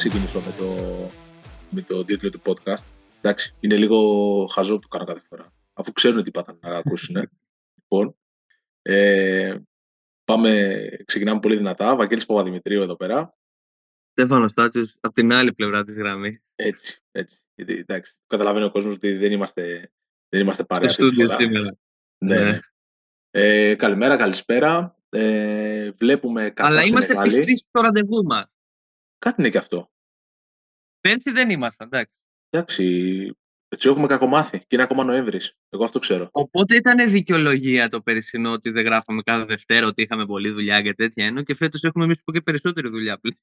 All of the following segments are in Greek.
σήμερα δεν θα ξεκινήσω με το, με το τίτλο του podcast. Εντάξει, είναι λίγο χαζό που το κάνω κάθε φορά. Αφού ξέρουν τι πάθαν να ακούσουν. λοιπόν, ε, πάμε, ξεκινάμε πολύ δυνατά. Βαγγέλης Παπαδημητρίου εδώ πέρα. Στέφανος Στάτσιος, από την άλλη πλευρά της γραμμής. Έτσι, έτσι. Γιατί, εντάξει, καταλαβαίνει ο κόσμος ότι δεν είμαστε, δεν είμαστε παρέα Στο αυτή τη στούντιο φορά. σήμερα. Ναι, Ναι. ναι. Ε, καλημέρα, καλησπέρα. Ε, βλέπουμε κατά Αλλά είμαστε Σενεγάλη. πιστοί στο ραντεβού μας. Κάτι είναι και αυτό. Πέρσι δεν ήμασταν, εντάξει. Εντάξει, έτσι έχουμε κακομάθει και είναι ακόμα Νοέμβρης. Εγώ αυτό ξέρω. Οπότε ήταν δικαιολογία το περσινό ότι δεν γράφαμε κάθε Δευτέρα, ότι είχαμε πολλή δουλειά και τέτοια. Ενώ και φέτος έχουμε εμείς που και περισσότερη δουλειά πλέον.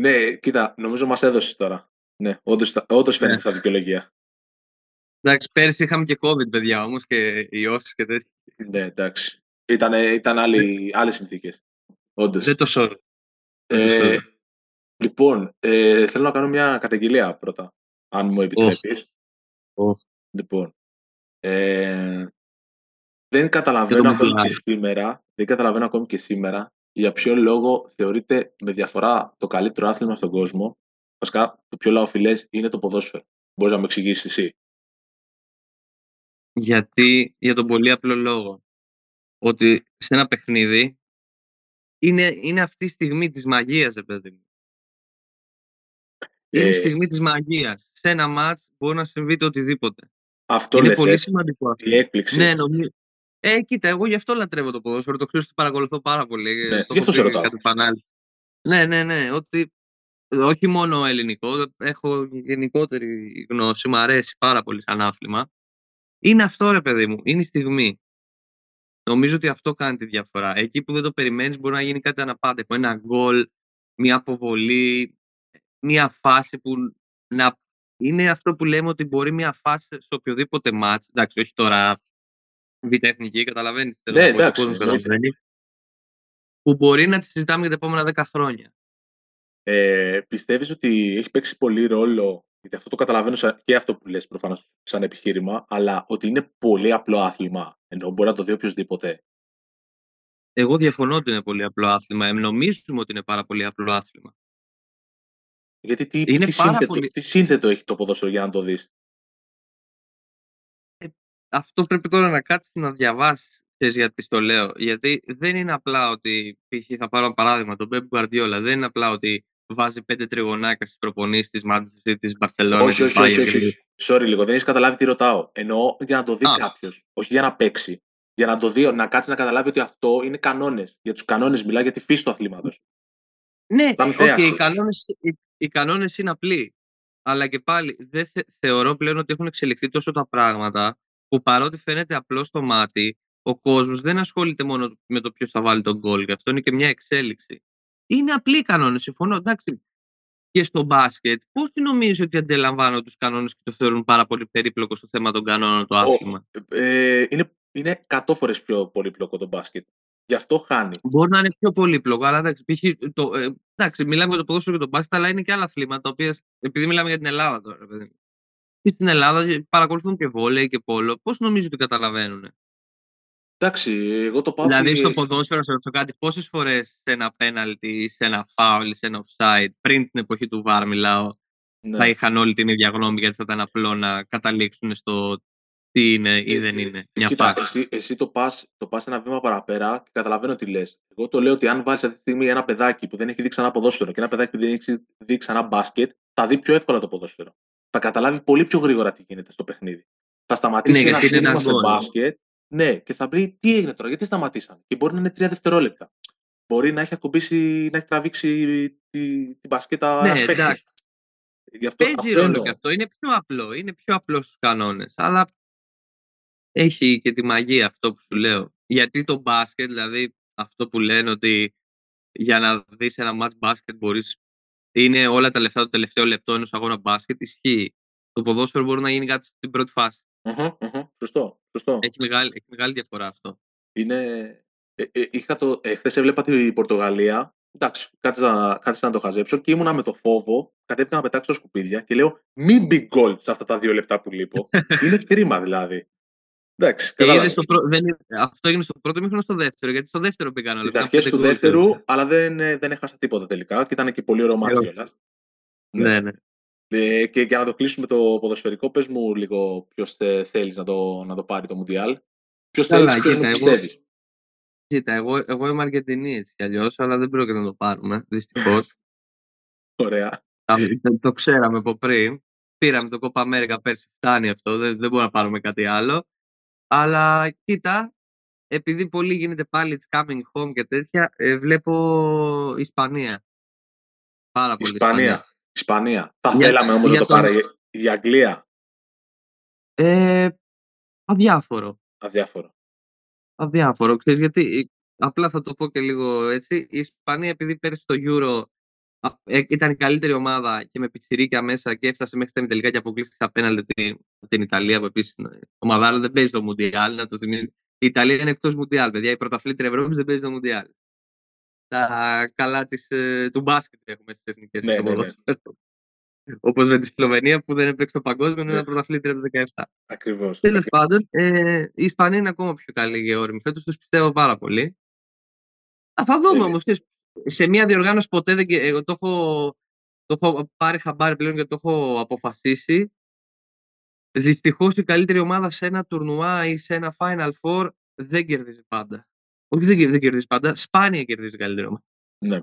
Ναι, κοίτα, νομίζω μας έδωσες τώρα. Ναι, όντως, τα- όντως φαίνεται Ναι. στα δικαιολογία. Εντάξει, πέρσι είχαμε και COVID, παιδιά όμως και ιώσει και τέτοια. Ναι, εντάξει. Ήταν, ήταν άλλοι, άλλες συνθήκες. Όντως. Δεν το σώζω. Ε, λοιπόν, ε, θέλω να κάνω μια καταγγελία πρώτα, αν μου επιτρέπεις. Οχ. Λοιπόν, ε, δεν καταλαβαίνω το ακόμη μιλάει. και σήμερα, δεν καταλαβαίνω ακόμη και σήμερα για ποιο λόγο θεωρείται με διαφορά το καλύτερο άθλημα στον κόσμο. Βασικά, το πιο λαοφιλές είναι το ποδόσφαιρο. Μπορείς να μου εξηγήσεις εσύ. Γιατί, για τον πολύ απλό λόγο, ότι σε ένα παιχνίδι είναι, είναι αυτή η στιγμή της μαγείας, ρε παιδί μου. Είναι Ε, η στιγμή της μαγείας. Σε ένα μάτς μπορεί να συμβεί το οτιδήποτε. Αυτό είναι λες, πολύ ε, σημαντικό αυτό. η έκπληξη. Ναι, νομίζω. Ε, κοίτα, εγώ γι' αυτό λατρεύω το ποδόσφαιρο. Το ξέρω ότι παρακολουθώ πάρα πολύ. Ναι, στο γι' αυτό έχω σε πει ρωτάω. κατ' επανάληψη. Ναι, ναι, ναι. Ότι όχι μόνο ελληνικό, έχω γενικότερη γνώση. Μου αρέσει πάρα πολύ σαν άθλημα. Είναι αυτό, ρε παιδί μου. Είναι η στιγμή. Νομίζω ότι αυτό κάνει τη διαφορά. Εκεί που δεν το περιμένεις μπορεί να γίνει κάτι αναπάντεχο. Ένα γκολ, μια αποβολή, μια φάση που να... Είναι αυτό που λέμε ότι μπορεί μια φάση σε οποιοδήποτε μάτς, εντάξει, όχι τώρα β' εθνική, καταλαβαίνεις, θέλω Ναι, να πω, και ο εντάξει, κόσμος εννοείται. καταλαβαίνει, που μπορεί να τη συζητάμε για τα επόμενα 10 χρόνια. Ε, πιστεύεις ότι έχει παίξει πολύ ρόλο, γιατί αυτό το καταλαβαίνω σαν- και αυτό που λες προφανώς σαν επιχείρημα, αλλά ότι είναι πολύ απλό άθλημα, ενώ μπορεί να το δει οποιοδήποτε. Εγώ διαφωνώ ότι είναι πολύ απλό άθλημα. Ε, νομίζουμε ότι είναι πάρα πολύ απλό άθλημα. Γιατί τι, Είναι τι, πάρα σύνθετο, πολύ- τι σύνθετο έχει το ποδόσφαιρο για να το δεις; αυτό πρέπει τώρα να κάτσεις να διαβάσεις ξέρεις γιατί το λέω. Γιατί δεν είναι απλά ότι, π.χ. θα πάρω ένα παράδειγμα, τον Pep Guardiola, δεν είναι απλά ότι βάζει πέντε τριγωνάκια στις προπονήσεις της Manchester City, της Barcelona, όχι, της όχι, όχι, Bayern όχι, και όχι. Sorry λίγο, δεν έχεις καταλάβει τι ρωτάω. Εννοώ για να το δει Α. κάποιος, όχι για να παίξει. Για να το δει, να κάτσεις να καταλάβει ότι αυτό είναι κανόνες. Για τους κανόνες μιλά για τη φύση του αθλήματος. Ναι, Σαν οκ, θέαση. οι, κανόνες, οι, οι κανόνες είναι απλοί. Αλλά και πάλι δεν θε- θεωρώ πλέον ότι έχουν εξελιχθεί τόσο τα πράγματα που παρότι φαίνεται απλό στο μάτι, ο κόσμος δεν ασχολείται μόνο με το ποιος θα βάλει το γκολ. Γι' αυτό είναι και μια εξέλιξη. Είναι απλοί οι κανόνες, συμφωνώ. Εντάξει, και στο μπάσκετ, πώς νομίζεις ότι αντιλαμβάνονται τους κανόνες και το θεωρούν πάρα πολύ περίπλοκο στο θέμα των κανόνων το άθλημα; Ε, είναι, είναι 100 φορές πιο πολύπλοκο το μπάσκετ. Γι' αυτό χάνει. Μπορεί να είναι πιο πολύπλοκο, αλλά εντάξει, π.χ. το, ε, εντάξει, μιλάμε για το ποδόσφαιρο και το μπάσκετ, αλλά είναι και άλλα αθλήματα, τα οποία, επειδή μιλάμε για την Ελλάδα τώρα, ρε παιδί μου. Και στην Ελλάδα παρακολουθούν και βόλεϊ και πόλο. Πώς νομίζω ότι καταλαβαίνουν. Εντάξει, εγώ το πάω. Δηλαδή, ότι- στο ποδόσφαιρο, σε ρωτήσω κάτι, πόσες φορές σε ένα πέναλτι, σε ένα φάουλ, σε ένα offside, πριν την εποχή του VAR μιλάω, Ναι. θα είχαν όλη την ίδια γνώμη γιατί θα ήταν απλό να καταλήξουν στο τι είναι ή Ε, δεν ε, είναι. Μια Κοίτα, φάση. εσύ, εσύ το πας, το πας ένα βήμα παραπέρα και καταλαβαίνω τι λες. Εγώ το λέω ότι αν βάλεις αυτή τη στιγμή ένα παιδάκι που δεν έχει δει ξανά ποδόσφαιρο και ένα παιδάκι που δεν έχει δει ξανά μπάσκετ, θα δει πιο εύκολα το ποδόσφαιρο. Θα καταλάβει πολύ πιο γρήγορα τι γίνεται στο παιχνίδι. Θα σταματήσει Ναι, ένα γιατί είναι σύνδημα ένα στο γκολ. μπάσκετ, ναι, και θα βρει τι έγινε τώρα, γιατί σταματήσαν. Και μπορεί να είναι τρία δευτερόλεπτα. Μπορεί να έχει ακουμπήσει, να έχει τραβήξει τη, την μπασκέτα Ναι, ένας παίκτης. εντάξει. Γι' αυτό Παίζει αυτό ρόλο εννοώ. και αυτό. Είναι πιο απλό. Είναι πιο απλός στους κανόνες. Αλλά έχει και τη μαγεία αυτό που σου λέω. Γιατί το μπάσκετ, δηλαδή αυτό που λένε ότι για να δεις ένα match μπάσκετ μπορείς είναι όλα τα λεφτά το τελευταίο λεπτό ενός αγώνα μπάσκετ, ισχύει. Το ποδόσφαιρο μπορεί να γίνει κάτι στην πρώτη φάση. Μμμ, μμμ. Σωστό, σωστό. Έχει μεγάλη, έχει μεγάλη διαφορά αυτό. Είναι... Ε, ε, είχα το... ε, χθες έβλεπα τη Πορτογαλία. Εντάξει, κάτσα, να- κάτσα να το χαζέψω και ήμουνα με το φόβο. Κατέβηκα να πετάξω σκουπίδια και λέω μην μπει γκολ σε αυτά τα δύο λεπτά που λείπω. Είναι κρίμα δηλαδή. Εντάξει, Και είδες κατάλαβα. στο πρω... δεν... είναι- Αυτό έγινε στο πρώτο μήχρονο στο δεύτερο. Γιατί στο δεύτερο πήγαν όλα. Στις πήγαν αρχές πέντε του γκολ δεύτερου, κιόλας. αλλά δεν, ε, δεν έχασα τίποτα τελικά και ήταν και πολύ ωραίο μάτς όχι. κιόλας. Ναι, ναι. Ε, και για να το κλείσουμε το ποδοσφαιρικό, πες μου λίγο ποιος θε, θέλεις να το, να το πάρει το Μουντιάλ. Ποιος Καλά, θέλεις, ποιος μου κοίτα, εγώ- πιστεύεις; Κοίτα, εγώ, εγώ είμαι Αργεντινή έτσι κι αλλιώς, αλλά δεν πρόκειται να το πάρουμε. Δυστυχώς. Ωραία. το, το ξέραμε από πριν. Πήραμε το Copa America πέρσι. Φτάνει αυτό. Δεν, δεν μπορούμε να πάρουμε κάτι άλλο. Αλλά κοίτα, επειδή πολύ γίνεται πάλι it's coming home και τέτοια, ε, βλέπω Ισπανία. Πάρα πολύ Ισπανία. Ισπανία. Θα Για- θέλαμε όμως να για το τον- πάρει η- η Αγγλία. Ε, αδιάφορο. Αδιάφορο. Αδιάφορο. Ξέρεις γιατί, ε, απλά θα το πω και λίγο έτσι. Η Ισπανία επειδή πέρσι στο Euro α, ε, ήταν η καλύτερη ομάδα και με πιτσιρίκια μέσα και έφτασε μέχρι τα ημιτελικά και αποκλείστηκε απέναντι την, την Ιταλία που επίσης ομάδα αλλά δεν παίζει το Μουντιάλ. Να το θυμίσω. Η Ιταλία είναι εκτός Μουντιάλ, παιδιά. Η πρωταθλήτρια Ευρώπης δεν παίζει το Μουντιάλ. Τα καλά της, ε, του μπάσκετ έχουμε στις εθνικές Ναι, ναι, ναι. Όπως με τη Σλοβενία που δεν έπαιξε το παγκόσμιο, είναι Ναι. ένα πρωταθλήτρια του 17. Ακριβώς. Τέλος πάντων, ε, η Ισπανία είναι ακόμα πιο καλή και όρημη. Φέτος τους πιστεύω πάρα πολύ. Α, θα δούμε Τέλεια. όμως. Σε μια διοργάνωση ποτέ δεν. και- Εγώ το έχω, το έχω πάρει χαμπάρι πλέον και το έχω αποφασίσει. Δυστυχώς η καλύτερη ομάδα σε ένα τουρνουά ή σε ένα Final Four δεν κερδίζει πάντα. Όχι, δεν, κερ- δεν κερδίζει πάντα. Σπάνια κερδίζει η καλύτερη ομάδα. Ναι.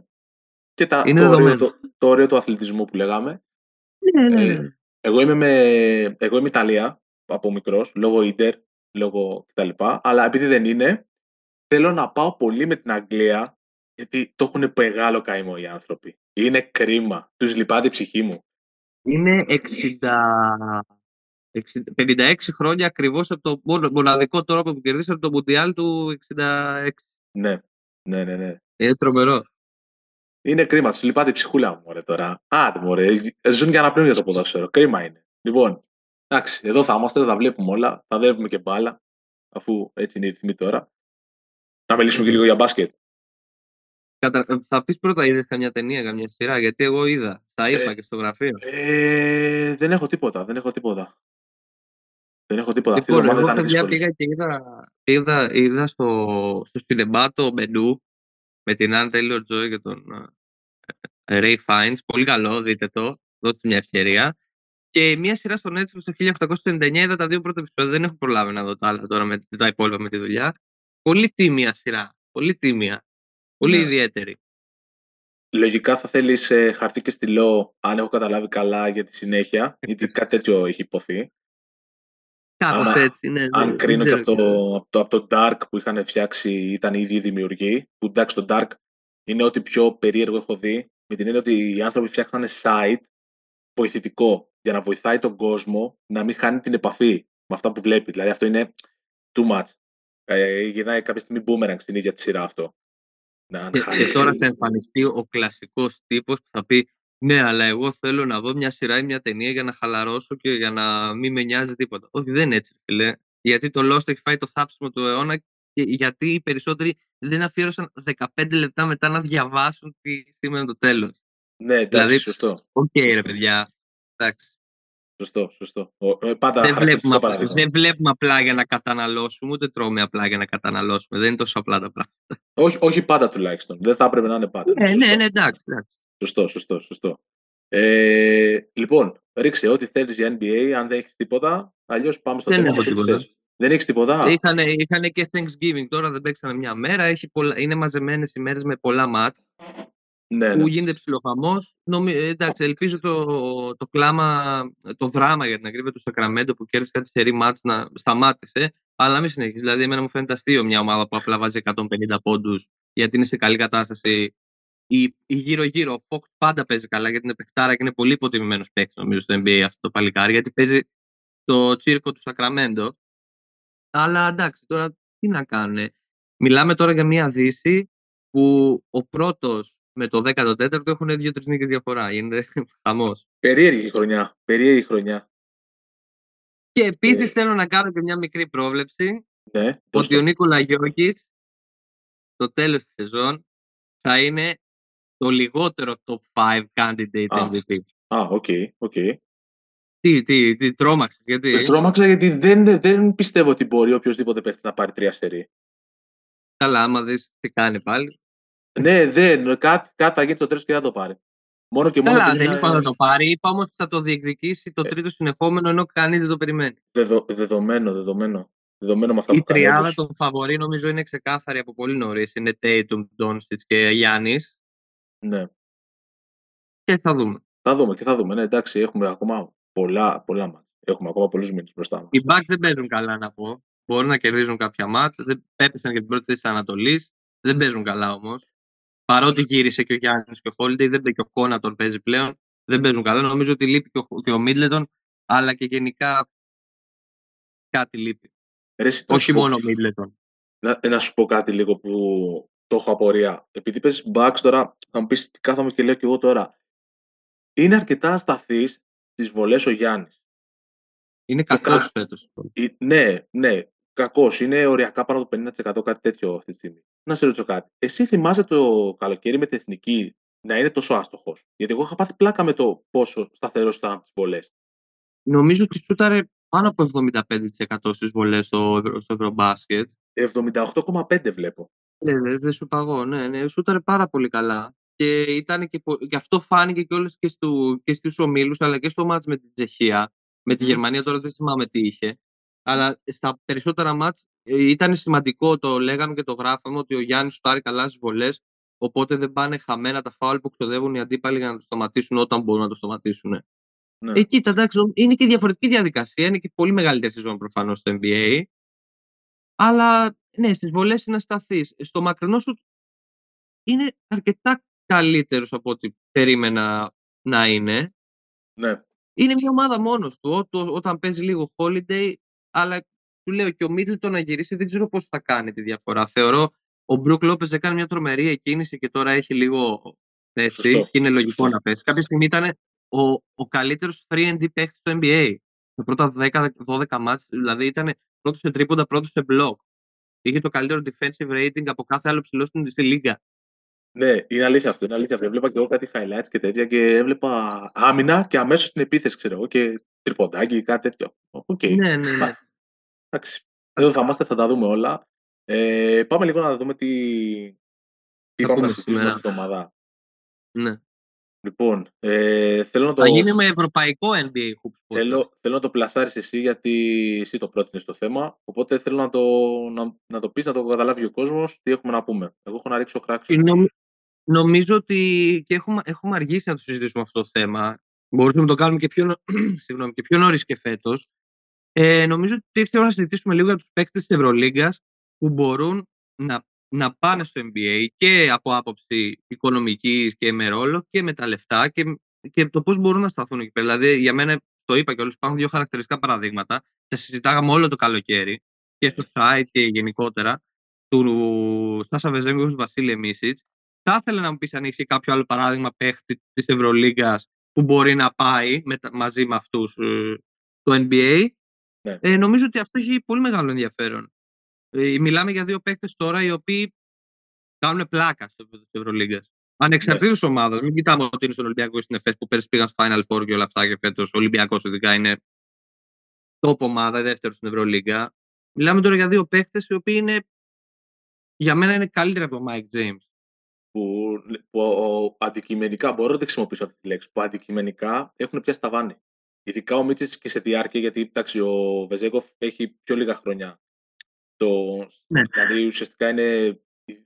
Και τα, Είναι το, ωραίο, δεδομένο. το, το ωραίο του αθλητισμού που λέγαμε. Ναι, ναι, Ε, ναι. Εγώ είμαι, με, εγώ είμαι Ιταλία από μικρός, λόγω Ίντερ, λόγω κτλ. Αλλά επειδή δεν είναι, θέλω να πάω πολύ με την Αγγλία, γιατί το έχουν μεγάλο καημό οι άνθρωποι. Είναι κρίμα. Τους λυπάται η ψυχή μου. Είναι 60... 60 56 χρόνια ακριβώς από το μόνο- μοναδικό τρόπο που κερδίσαμε το Μουντιάλ του 66. Ναι, ναι, ναι, ναι. Είναι τρομερό. Είναι κρίμα. Τους λυπάται η ψυχούλα μου, μωρέ, τώρα. Άντε, μωρέ. Ζουν για να πλύνουν για το ποδόσφαιρο. Κρίμα είναι. Λοιπόν, εντάξει, εδώ θα είμαστε, θα τα βλέπουμε όλα. Θα βλέπουμε και μπάλα, αφού έτσι είναι η ρυθμή τώρα. Να μιλήσουμε και λίγο για μπάσκετ. Κατα... ε, Θα πεις πρώτα είδες καμιά ταινία, καμιά σειρά, γιατί εγώ είδα. Τα είπα Ε, και στο γραφείο. Ε, δεν έχω τίποτα, δεν έχω τίποτα. Δεν έχω τίποτα. Αυτή η Λοιπόν, εβδομάδα εγώ ήταν παιδιά δύσκολη. πήγα και είδα, είδα, είδα στο, στο σινεμά το μενού με την Anne Taylor-Joy και τον ε, Ray Fiennes. Πολύ καλό, δείτε το. Δώστε μια ευκαιρία. Και μια σειρά στο Netflix το 1899 είδα τα δύο πρώτα επεισόδια. Δεν έχω προλάβει να δω τα άλλα τώρα με τα υπόλοιπα με τη δουλειά. Πολύ τίμια σειρά. Πολύ τίμια. Πολύ Ναι. ιδιαίτερη. Λογικά θα θέλεις χαρτί και στυλό, αν έχω καταλάβει καλά, για τη συνέχεια, γιατί κάτι τέτοιο έχει υποθεί. Κάπως Άμα- έτσι. Ναι, Αν δεν- κρίνω δεν και από ξέρω. το, από, το, από το Dark που είχαν φτιάξει, ήταν οι ίδιοι δημιουργοί. Που εντάξει, το Dark είναι ό,τι πιο περίεργο έχω δει, με την έννοια ότι οι άνθρωποι φτιάχνανε site βοηθητικό για να βοηθάει τον κόσμο να μην χάνει την επαφή με αυτά που βλέπει. Δηλαδή αυτό είναι too much. Ε, γυρνάει κάποια στιγμή boomerang στην ίδια τη σειρά αυτό. Να Και, χάνει. και τώρα θα εμφανιστεί ο κλασικός τύπος που θα πει Ναι, αλλά εγώ θέλω να δω μια σειρά ή μια ταινία για να χαλαρώσω και για να μην με νοιάζει τίποτα. Όχι, δεν είναι έτσι, φίλε. Γιατί το Lost έχει φάει το θάψιμο του αιώνα και γιατί οι περισσότεροι δεν αφιέρωσαν 15 λεπτά μετά να διαβάσουν τι σήμαινε το τέλος. Ναι, εντάξει, Δηλαδή- σωστό. Οκ, ρε παιδιά. Εντάξει. Σωστό, σωστό. Ο- ε, πάντα Δεν χαρακτηριστικό βλέπουμε, απλά, παράδειγμα. δεν βλέπουμε απλά για να καταναλώσουμε, ούτε τρώμε απλά για να καταναλώσουμε. Δεν είναι τόσο απλά τα πράγματα. Όχι, όχι πάντα τουλάχιστον. Δεν θα έπρεπε να είναι πάντα. Ναι, Σωστό. ναι, ναι, εντάξει. εντάξει. Σωστό, σωστό, σωστό. Ε, λοιπόν, ρίξε ό,τι θέλεις για NBA, αν δεν έχεις τίποτα, αλλιώς πάμε στο Δεν θέμα έχω μας ό,τι τίποτα. θες; Δεν έχεις τίποτα; Είχανε, είχανε και Thanksgiving τώρα, δεν παίξανε μια μέρα. Έχει πολλά, είναι μαζεμένες ημέρες με πολλά μάτς ναι, ναι. που γίνεται ψιλοχαμός. Νομι, ε, εντάξει, ελπίζω το, το κλάμα, το δράμα για την ακρίβεια του Σακραμέντο που κέρδισε κάτι σερή μάτς να σταμάτησε. Αλλά να μην συνεχίσεις. Δηλαδή, εμένα μου φαίνεται αστείο μια ομάδα που απλά βάζει 150 πόντους γιατί είναι σε καλή κατάσταση. Η, η γύρω-γύρω, ο Fox πάντα παίζει καλά γιατί είναι παιχτάρα και είναι πολύ υποτιμημένος παίκτης νομίζω στο NBA αυτό το παλικάρι γιατί παίζει το τσίρκο του Σακραμέντο. Αλλά εντάξει, τώρα τι να κάνουν. Μιλάμε τώρα για μια δύση που ο πρώτος με το 14ο έχουν δύο-τρεις νίκες διαφορά. Γίνεται χαμός. Περίεργη χρονιά. Περίεργη χρονιά. Και επίσης Ε. θέλω να κάνω και μια μικρή πρόβλεψη Ναι, δώσ' ότι ο το. Νίκολα Γιώργης στο τέλος της σεζόν θα είναι το λιγότερο top 5 candidate Α. MVP. Α, οκ, οκ. Τι, τι, τι, τρόμαξε, γιατί; Ε, τρόμαξα γιατί δεν, δεν πιστεύω ότι μπορεί οποιοδήποτε παίχτη να πάρει τρία σερή. Καλά, άμα δεις τι κάνει πάλι. Ναι, δεν, κάτι, κάτι θα γίνει το τρίτο και θα το πάρει. Μόνο και μόνο Καλά, επειδή δεν θα- είπα να το πάρει. Είπα όμως ότι θα το διεκδικήσει το Ε. τρίτο συνεχόμενο ενώ κανείς δεν το περιμένει. Δεδο, δεδομένο, δεδομένο. Δεδομένο με αυτά Η που κάνει. τριάδα όντως. των φαβορή νομίζω είναι ξεκάθαρη από πολύ νωρίς. Είναι Tatum, Dončić και Γιάννης. Ναι. Και θα δούμε. Θα δούμε και θα δούμε. Ναι, εντάξει, έχουμε ακόμα πολλά, πολλά μάτια. Έχουμε ακόμα πολλούς μήνες μπροστά μας. Οι Bucks δεν παίζουν καλά να πω. Μπορεί να κερδίζουν κάποια μάτς. Δεν πέπεσαν για την πρώτη θέση της Ανατολής. Δεν παίζουν καλά όμως. Παρότι γύρισε και ο Γιάννης και ο Holiday, δεν και ο Κόνατον παίζει πλέον. Δεν παίζουν καλά. Νομίζω ότι λείπει και ο, και ο Middleton, αλλά και γενικά κάτι λείπει. Ρε, εσύ, να Όχι σου πω- μόνο ο Middleton. Να, να σου πω κάτι λίγο που το έχω απορία. Επειδή πες Bucks τώρα, θα μου πεις τι κάθομαι και λέω και εγώ τώρα. Είναι αρκετά ασταθής στις βολές ο Γιάννης. Είναι Το κακός κα- φέτος. Ε, Ναι, ναι, κακός. Είναι οριακά πάνω από το 50% κάτι τέτοιο αυτή τη στιγμή. Να σε ρωτήσω κάτι. Εσύ θυμάσαι το καλοκαίρι με την εθνική να είναι τόσο άστοχος; Γιατί εγώ είχα πάθει πλάκα με το πόσο σταθερός ήταν από τις βολές. Νομίζω ότι σούταρε πάνω από 75% στις βολές στο, Ευρω- στο Ευρωμπάσκετ. 78,5 βλέπω. Ε, δεν δεν σου παγώ, ναι, ναι. Σούταρε πάρα πολύ καλά. Και, ήταν και, πο- και αυτό φάνηκε και όλες και, στου, και στους ομίλους, αλλά και στο μάτς με την Τσεχία. Με τη Μμμ. Γερμανία τώρα δεν θυμάμαι τι είχε. Αλλά στα περισσότερα μάτς ε, ήταν σημαντικό, το λέγαμε και το γράφαμε, ότι ο Γιάννης σουτάρει καλά στις βολές, οπότε δεν πάνε χαμένα τα φάουλ που ξοδεύουν οι αντίπαλοι για να το σταματήσουν όταν μπορούν να το σταματήσουν. Ναι. Ε, κοίτα, εντάξει, νο- είναι και διαφορετική διαδικασία. Είναι και πολύ μεγαλύτερη σεζόν προφανώς στο NBA. Αλλά ναι, στις βολές είναι ασταθή. Στο μακρινό σου είναι αρκετά καλύτερος από ό,τι περίμενα να είναι. ναι. Είναι μια ομάδα μόνος του. Ό, το- όταν παίζει λίγο holiday, αλλά του λέω και ο Μίτλτον να γυρίσει, δεν ξέρω πώς θα κάνει τη διαφορά. Θεωρώ ο Μπρουκ Λόπες έκανε μια τρομερή εκκίνηση και τώρα έχει λίγο πέσει Σωστό, και είναι λογικό σωστό. να πέσει. Κάποια στιγμή ήταν ο, ο καλύτερος 3D παίκτης στο NBA. Τα πρώτα 10-12 ματς, δηλαδή ήταν πρώτος σε τρίποντα, πρώτος σε μπλοκ. Είχε το καλύτερο defensive rating από κάθε άλλο ψηλό στην στη λίγκα. Ναι, είναι αλήθεια αυτό. Είναι αλήθεια αυτό. Έβλεπα και εγώ κάτι highlights και τέτοια και έβλεπα άμυνα και αμέσως στην επίθεση, ξέρω εγώ, και τριποντάκι, κάτι τέτοιο. Οκ. Ναι, ναι, ναι. Μα, Εντάξει. Εδώ θα είμαστε, θα τα δούμε όλα. Ε, πάμε λίγο να δούμε τι, τι Θα πάμε να πούμε συζητήσουμε σήμερα. αυτή την εβδομάδα. ναι. Λοιπόν, ε, θέλω να το, Θα γίνει με ευρωπαϊκό NBA hoops. podcast. θέλω, θέλω να το πλασάρεις εσύ γιατί εσύ το πρότεινες το θέμα. Οπότε θέλω να το, να, να το πεις, να το καταλάβει ο κόσμος, τι έχουμε να πούμε. Εγώ έχω να ρίξω κράξο. Νομ- νομίζω ότι και έχουμε, έχουμε αργήσει να το συζητήσουμε αυτό το θέμα. Μπορούμε να το κάνουμε και πιο, νο- συγγνώμη, και πιο νωρίς και φέτος. Ε, νομίζω ότι ήρθε η ώρα να συζητήσουμε λίγο για τους παίκτες της Ευρωλίγκας που μπορούν να, να πάνε στο NBA και από άποψη οικονομικής και με ρόλο και με τα λεφτά και, και το πώς μπορούν να σταθούν εκεί πέρα. Δηλαδή, για μένα, το είπα και όλους, υπάρχουν δύο χαρακτηριστικά παραδείγματα. Τα συζητάγαμε όλο το καλοκαίρι και στο site και γενικότερα του Σάσα Βεζέγκο Βασίλη Μίσιτ. Θα ήθελα να μου πεις αν έχεις κάποιο άλλο παράδειγμα παίχτη της Ευρωλίγκας που μπορεί να πάει με, τα- μαζί με αυτούς το NBA. Ναι. Ε, νομίζω ότι αυτό έχει πολύ μεγάλο ενδιαφέρον. Ε, μιλάμε για δύο παίχτε τώρα οι οποίοι κάνουν πλάκα στο επίπεδο της Ευρωλίγκας. Ανεξαρτήτως ομάδας. Μην κοιτάμε ότι είναι στον Ολυμπιακό ή στην ΕΦΕΣ που πέρυσι πήγαν στο Final Four και όλα αυτά και φέτος ο Ολυμπιακός ειδικά είναι top ομάδα, δεύτερος στην Ευρωλίγκα. Μιλάμε τώρα για δύο παίχτε οι οποίοι είναι για μένα είναι καλύτεροι από τον Mike James. Που, που ο- αντικειμενικά, μπορώ να τη χρησιμοποιήσω αυτή τη λέξη, που αντικειμενικά έχουν πιάσει τα βάνη. Ειδικά ο Μίτσης και σε διάρκεια, γιατί εντάξει, ο Βεζέγκοφ έχει πιο λίγα χρόνια. Το, Ναι. Δηλαδή ουσιαστικά είναι η-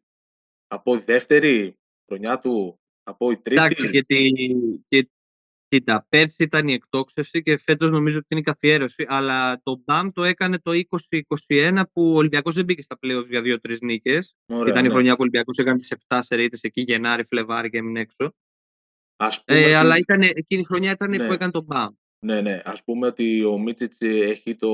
από η δεύτερη χρονιά του, από η τρίτη. Εντάξει, γιατί και, κοίτα, πέρσι ήταν η εκτόξευση και φέτος νομίζω ότι είναι η καθιέρωση, αλλά το BAM το έκανε το 2021 που ο Ολυμπιακός δεν μπήκε στα playoffs για δύο-τρεις νίκες. Ωραία, ήταν η ναι. χρονιά που ο Ολυμπιακός έκανε τις 7 σερίτες εκεί Γενάρη, Φλεβάρη και έμεινε έξω. Ας πούμε Ε, ότι- αλλά ήταν, εκείνη η χρονιά ήταν Ναι. που έκανε το BAM. Ναι, ναι. Ας πούμε ότι ο Μίτσιτς ε, έχει το,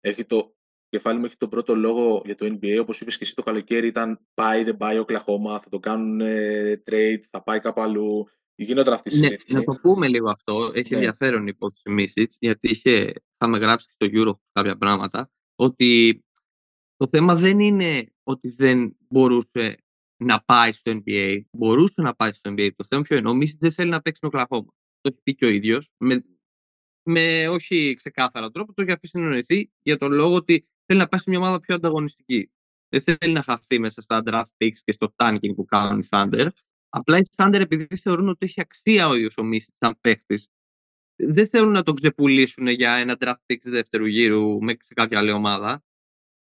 έχει το κεφάλι μου έχει τον πρώτο λόγο για το NBA. Όπως είπες και εσύ το καλοκαίρι ήταν πάει, δεν πάει ο Κλαχώμα, θα το κάνουν ε, trade, θα πάει κάπου αλλού. Γίνονταν αυτή η Ναι, συζήτηση. να το πούμε λίγο αυτό. Έχει Ναι. ενδιαφέρον η υπόθεση Μίσιτ, γιατί είχε, είχαμε γράψει και στο Euro κάποια πράγματα, ότι το θέμα δεν είναι ότι δεν μπορούσε να πάει στο NBA. Μπορούσε να πάει στο NBA. Το θέμα ποιο είναι. Ο Μίσιτ δεν θέλει να παίξει με ο Κλαχώμα. Το έχει πει και ο ίδιος. Με, με όχι ξεκάθαρα τρόπο, το έχει αφήσει να εννοηθεί για τον λόγο ότι θέλει να πάει σε μια ομάδα πιο ανταγωνιστική. Δεν θέλει να χαθεί μέσα στα draft picks και στο tanking που κάνουν οι Thunder. Απλά οι Thunder, επειδή θεωρούν ότι έχει αξία ο ίδιος ο Μίσιτ σαν παίχτη, δεν θέλουν να τον ξεπουλήσουν για ένα draft pick δεύτερου γύρου σε κάποια άλλη ομάδα.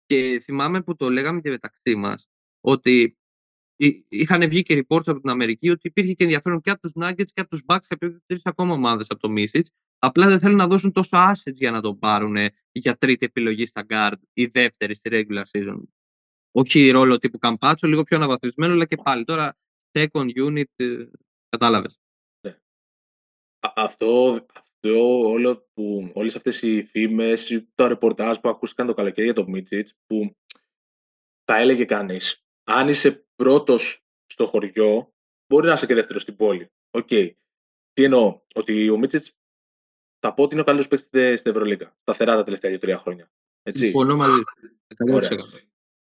Και θυμάμαι που το λέγαμε και μεταξύ μας, ότι είχαν βγει και reports από την Αμερική ότι υπήρχε και ενδιαφέρον και από τους Nuggets και από τους Bucks και από τρεις ακόμα ομάδες από το Misic. Απλά δεν θέλουν να δώσουν τόσο assets για να τον πάρουν για τρίτη επιλογή στα guard ή δεύτερη στη regular season. Όχι ρόλο τύπου Καμπάτσο, λίγο πιο αναβαθμισμένο, αλλά και πάλι τώρα second unit, ε, κατάλαβες. Ναι. Αυτό, αυτό όλο που, όλες αυτές οι φήμες, το ρεπορτάζ που ακούστηκαν το καλοκαίρι για το Μίτσιτς, που θα έλεγε κανείς, αν είσαι πρώτος στο χωριό, μπορεί να είσαι και δεύτερος στην πόλη. Οκ. Okay. Τι εννοώ, ότι ο Μίτσιτς θα πω ότι είναι ο καλύτερος παίκτης στην Ευρωλίγκα. Σταθερά τα τελευταία δύο-τρία χρόνια. Έτσι. Συμφωνώ μαζί.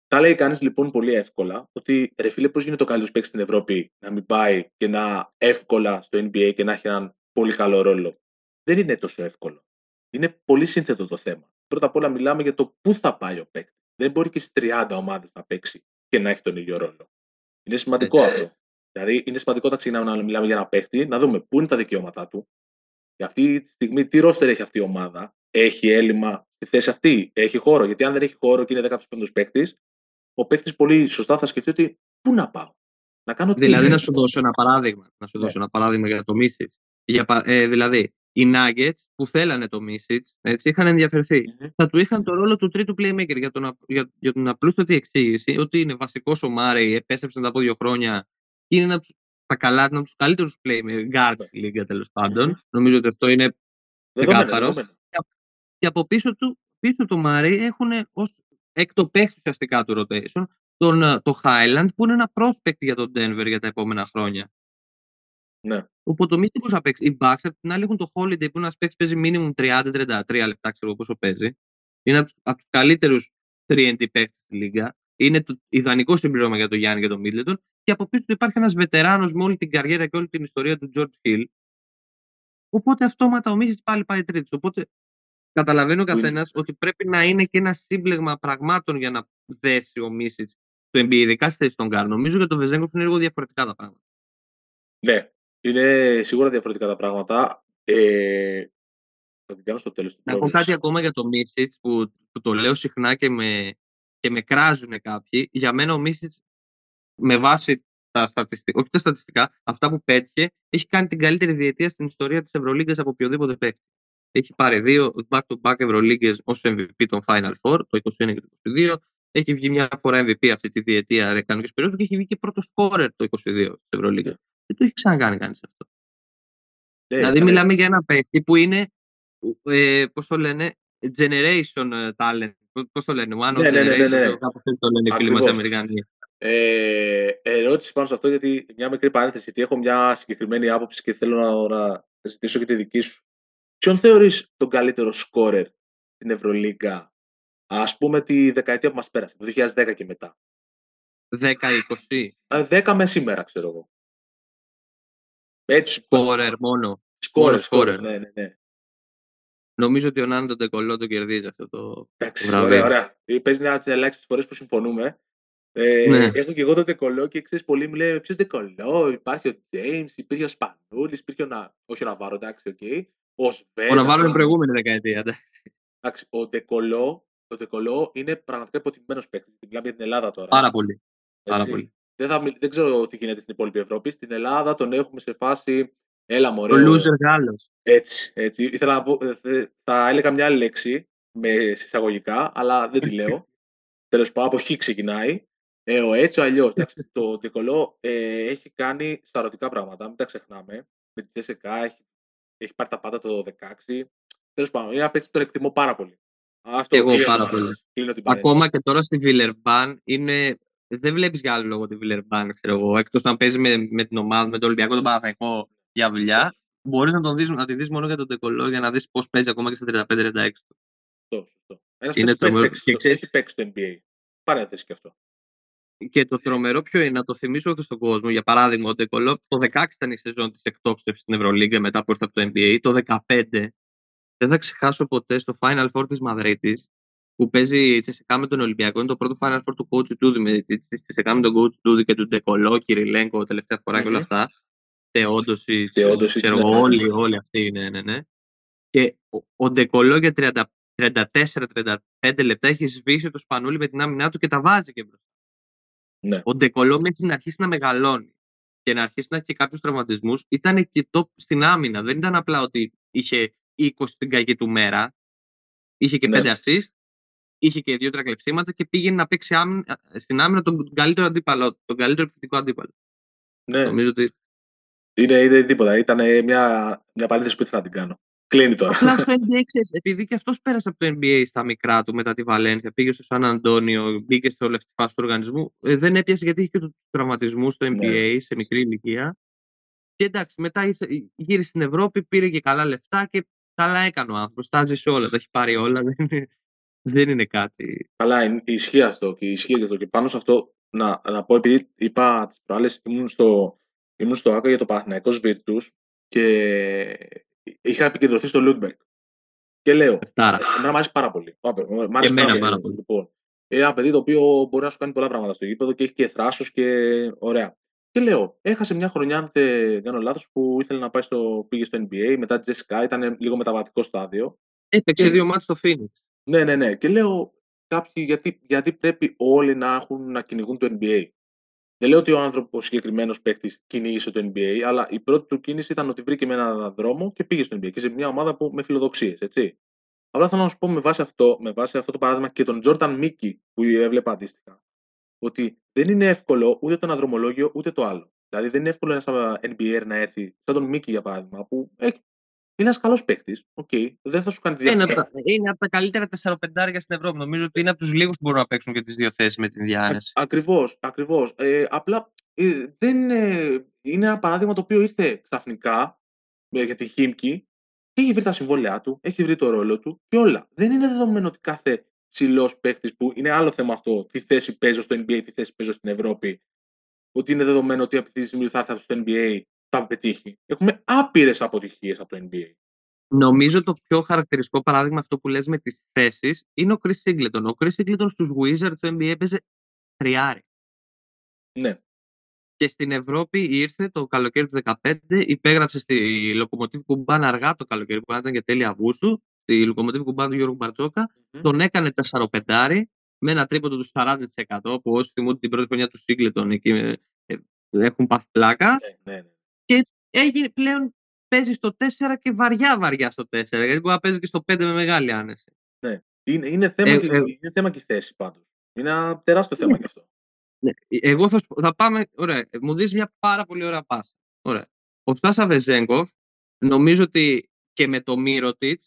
Θα λέει κανείς λοιπόν πολύ εύκολα ότι ρε φίλε, πώς γίνεται ο καλύτερος παίκτης στην Ευρώπη να μην πάει και να εύκολα στο NBA και να έχει έναν πολύ καλό ρόλο; Δεν είναι τόσο εύκολο. Είναι πολύ σύνθετο το θέμα. Πρώτα απ' όλα μιλάμε για το πού θα πάει ο παίκτης. Δεν μπορεί και στις 30 ομάδες να παίξει και να έχει τον ίδιο ρόλο. Είναι σημαντικό ε, αυτό. Δηλαδή, είναι σημαντικό όταν ξεκινάμε να μιλάμε για ένα παίκτη, να δούμε πού είναι τα δικαιώματά του. Για αυτή τη στιγμή, τι ρόστερ έχει αυτή η ομάδα; Έχει έλλειμμα στη θέση αυτή; Έχει χώρο; Γιατί αν δεν έχει χώρο και είναι 15ο παίκτης, ο παίκτης πολύ σωστά θα σκεφτεί ότι πού να πάω; Να κάνω δηλαδή, να σου δώσω ένα παράδειγμα. Να σου ναι. δώσω ένα παράδειγμα για το Μίσιτς. Ε, δηλαδή, οι Nuggets που θέλανε το Μίσιτς, έτσι, είχαν ενδιαφερθεί. Mm-hmm. Θα του είχαν το ρόλο του τρίτου playmaker για τον, για, για την απλούστατη εξήγηση ότι είναι βασικός ο Μάρεϊ, επέστρεψε μετά από δύο χρόνια και είναι ένα τα καλά, από τους καλύτερους playmaker guards στη λίγα τέλος πάντων. Νομίζω ότι αυτό είναι ξεκάθαρο. Και από πίσω του, πίσω του Μάρεϊ έχουν ως έκτο παίχτη ουσιαστικά του rotation τον, ε, το Highland που είναι ένα prospect για τον Denver για τα επόμενα χρόνια. Ναι. Οπότε το μύστικο θα παίξει. Οι Bucks απ' την άλλη έχουν το Holiday που ένας παίξει παίζει minimum 30-33 λεπτά, ξέρω πόσο παίζει. Είναι από τους καλύτερους 3D παίκτες στη Λίγκα. Είναι το ιδανικό συμπληρώμα για τον Γιάννη και τον Middleton. Και από πίσω του υπάρχει ένας βετεράνος με όλη την καριέρα και όλη την ιστορία του George Hill. Οπότε αυτόματα ο Μίσιτ πάλι πάει τρίτη. Οπότε καταλαβαίνει ο καθένας ότι πρέπει να είναι και ένα σύμπλεγμα πραγμάτων για να δέσει ο Μίσιτ το NBA, ειδικά στη θέση των Γκάρ. Νομίζω για το Βεζέγκοφ είναι λίγο διαφορετικά τα πράγματα. Ναι, είναι σίγουρα διαφορετικά τα πράγματα. Ε, θα την κάνω στο τέλος Να πω κάτι ακόμα για το Μίσιτ που, που το λέω συχνά και με, και με κράζουν κάποιοι. Για μένα ο Μίσιτ με βάση τα στατιστικά, όχι τα στατιστικά, αυτά που πέτυχε, έχει κάνει την καλύτερη διετία στην ιστορία της Ευρωλίγκας από οποιοδήποτε παίκτη. Έχει πάρει δύο back-to-back Ευρωλίγκες ως MVP των Final Four, το 2021 και το 2022. Έχει βγει μια φορά MVP αυτή τη διετία κανονική περίοδου και έχει βγει και πρώτος σκόρερ το 2022 της Ευρωλίγκας. Δεν το έχει ξανακάνει κανείς αυτό. Ναι, δηλαδή, ναι. μιλάμε για ένα παίκτη που είναι, ε, πώς το λένε, generation ε, talent. Πώς το λένε, one of ναι, generation, ναι, ναι, κάπου το λένε οι φίλοι μας Αμερικανοί. Ε, ερώτηση πάνω σε αυτό, γιατί μια μικρή παρένθεση, γιατί έχω μια συγκεκριμένη άποψη και θέλω να, να ζητήσω και τη δική σου. Ποιον θεωρείς τον καλύτερο σκόρερ στην Ευρωλίγκα, ας πούμε τη δεκαετία που μας πέρασε, το 2010 και μετά; 10-20. 10 με σήμερα, ξέρω εγώ. Έτσι. Σκόρερ μόνο. Σκόρερ, σκόρερ, ναι, ναι, ναι. Νομίζω ότι ο Νάντο Ντεκολό το κερδίζει αυτό το, Εντάξει, βραβείο. Ωραία, ωραία. Παίζει μια από τις ελάχιστες φορές που συμφωνούμε. Ε, ναι. Έχω και εγώ το Ντεκολό και ξέρεις, πολλοί μου λέει: Ποιος Ντεκολό, υπάρχει ο Τζέιμς, υπήρχε ο Σπανούλης, υπήρχε ο Να. Όχι ο Ναβάρο, εντάξει, οκ. Okay. Ο Σβεν. Ο Ναβάρο είναι προηγούμενη δεκαετία. Εντάξει, ο Ντεκολό, ο Ντεκολό είναι πραγματικά υποτιμημένος παίκτης. Μιλάμε για την Ελλάδα τώρα. Πάρα πολύ. Πάρα πολύ. Δεν, θα, δεν ξέρω τι γίνεται στην υπόλοιπη Ευρώπη. Στην Ελλάδα τον έχουμε σε φάση. Έλα, μωρέ. Ο loser Γάλλος. Έτσι, έτσι. Ήθελα να πω, ε, θα έλεγα μια άλλη λέξη με εισαγωγικά, αλλά δεν τη λέω. Τέλος πάντων, από χ ξεκινάει. Ε, ο έτσι, ο αλλιώ. το Ντεκολό ε, έχει κάνει σαρωτικά πράγματα. Μην τα ξεχνάμε. Με τη Τζέσσεκα έχει, έχει πάρει τα πάντα το 16. Τέλος πάντων, είναι ένα παίκτη που τον εκτιμώ πάρα πολύ. Αυτό Εγώ πάρα πολύ. Ακόμα και τώρα στη Βιλερμπάν είναι δεν βλέπεις για άλλο λόγο τη Βιλερμπάν, ξέρω εγώ. Εκτός να παίζεις με, με την ομάδα, με τον Ολυμπιακό, τον Παναθαϊκό για δουλειά. Μπορείς να, τον δεις, να τη δεις μόνο για τον Τεκολό για να δεις πώς παίζει ακόμα και στα 35-36. Σωστό, σωστό. Ένας το... παίξει, και ξέρεις... έχει παίξει το NBA. Παρένθεση και αυτό. Και το τρομερό ποιο είναι, να το θυμίσω και στον κόσμο. Για παράδειγμα, ο Τεκολό το 16 ήταν η σεζόν της εκτόξευσης στην Ευρωλίγκα μετά που ήρθε από το NBA. Το 15 δεν θα ξεχάσω ποτέ στο Final Four της Μαδρίτης που παίζει Τσεσεκά με τον Ολυμπιακό. Είναι το πρώτο Final Four του coach Τούδη με τη Τσεσεκά με τον coach Τούδη και του Ντεκολό, Κυριλέγκο, τελευταία φορά και όλα αυτά. Τεόντωση, ξέρω εγώ, όλοι, όλοι αυτοί, ναι, ναι, ναι. Και ο, ο Ντεκολό για 34-35 λεπτά έχει σβήσει το σπανούλι με την άμυνά του και τα βάζει και μπροστά. Ναι. Ο Ντεκολό μέχρι να αρχίσει να μεγαλώνει και να αρχίσει να έχει και κάποιους τραυματισμούς, ήταν και το στην άμυνα. Δεν ήταν απλά ότι είχε 20 στην κακή του μέρα. Είχε και ναι. 5 assist, είχε και δύο τρακλεψίματα και πήγαινε να παίξει άμυνα, στην άμυνα τον καλύτερο αντίπαλο, τον καλύτερο επιθετικό αντίπαλο. Ναι. Νομίζω ότι... Είναι, είναι τίποτα. Ήταν μια, μια παρένθεση που ήθελα να την κάνω. Κλείνει τώρα. Απλά στο NBA, ξέρεις, επειδή και αυτός πέρασε από το NBA στα μικρά του μετά τη Βαλένθια, πήγε στο Σαν Αντώνιο, μπήκε στο λεφτή φάση του οργανισμού, ε, δεν έπιασε γιατί είχε και τους τραυματισμούς στο NBA ναι. σε μικρή ηλικία. Και εντάξει, μετά γύρισε στην Ευρώπη, πήρε και καλά λεφτά και καλά έκανε ο άνθρωπος. Τα σε όλα, τα έχει πάρει όλα. Δεν είναι, δεν είναι κάτι. Καλά, ισχύει αυτό και ισχύει αυτό. Και πάνω σε αυτό να, να πω, επειδή είπα τις προάλλες, ήμουν στο, ήμουν στο ΟΑΚΑ για το Παναθηναϊκός Virtus και είχα επικεντρωθεί στο Λούντμπεργκ. Και λέω, Εμένα μου αρέσει πάρα πολύ. Μ' αρέσει πάρα, πάρα πολύ. Λοιπόν, ένα παιδί το οποίο μπορεί να σου κάνει πολλά πράγματα στο γήπεδο και έχει και θράσος και ωραία. Και λέω, έχασε μια χρονιά, αν δεν κάνω λάθος, που ήθελε να πάει στο, πήγε στο NBA, μετά τη Jessica, ήταν λίγο μεταβατικό στάδιο. Έπαιξε και... δύο μάτια στο Phoenix. Ναι, ναι, ναι. Και λέω, κάποιοι γιατί, γιατί πρέπει όλοι να έχουν να κυνηγούν το NBA. Δεν λέω ότι ο άνθρωπος συγκεκριμένος παίκτης κυνήγησε το NBA, αλλά η πρώτη του κίνηση ήταν ότι βρήκε με έναν δρόμο και πήγε στο NBA και σε μια ομάδα που, με φιλοδοξίες. Απλά θέλω να σου πω με βάση αυτό, με βάση αυτό το παράδειγμα και τον Τζόρταν Μίκη που έβλεπα αντίστοιχα, ότι δεν είναι εύκολο ούτε το ένα δρομολόγιο ούτε το άλλο. Δηλαδή δεν είναι εύκολο ένας NBA να έρθει, σαν τον Μίκη για παράδειγμα, που έχει είναι ένας καλός παίκτης. Okay. Δεν θα σου κάνει διαφορά. Είναι, από τα, είναι από τα καλύτερα 4-5 στην Ευρώπη. Νομίζω ότι είναι από τους λίγους που μπορούν να παίξουν και τις δύο θέσεις με την διάρκεια. Ακριβώς. Ακριβώς. Ε, απλά ε, δεν είναι, είναι ένα παράδειγμα το οποίο ήρθε ξαφνικά ε, για τη Χίμκι και έχει βρει τα συμβόλαιά του, έχει βρει το ρόλο του και όλα. Δεν είναι δεδομένο ότι κάθε ψηλός παίκτης που είναι άλλο θέμα αυτό, τι θέση παίζω στο NBA, τι θέση παίζω στην Ευρώπη, ότι είναι δεδομένο ότι από τη στιγμή που θα έρθει στο NBA θα πετύχει. Έχουμε άπειρες αποτυχίες από το NBA. Νομίζω το πιο χαρακτηριστικό παράδειγμα αυτό που λες με τις θέσεις είναι ο Chris Singleton. Ο Chris Singleton στους Wizards του NBA έπαιζε τριάρι. Ναι. Και στην Ευρώπη ήρθε το καλοκαίρι του 2015, υπέγραψε στη Locomotive Κουμπάν αργά το καλοκαίρι που ήταν για τέλη Αυγούστου, στη Locomotive Κουμπάν του Γιώργου Μπαρτζόκα, mm-hmm. τον έκανε 4-5 με ένα τρίποντο του 40% που όσοι θυμούνται την πρώτη χρονιά του Singleton εκεί ε, έχουν πάθει πλάκα. Ναι, ναι, ναι και έγινε πλέον παίζει στο 4 και βαριά βαριά στο 4, γιατί μπορεί να παίζει και στο 5 με μεγάλη άνεση. Ναι. Είναι, είναι, θέμα, ε, και, ε, είναι θέμα και η θέση πάντως. Είναι ένα τεράστιο θέμα ναι. και αυτό. Ναι. Εγώ θα, θα πάμε, ωραία, μου δεις μια πάρα πολύ ωραία πάσα. Ωραία. Ο Στάσα Βεζέγκοφ, νομίζω ότι και με το Μύρωτιτ,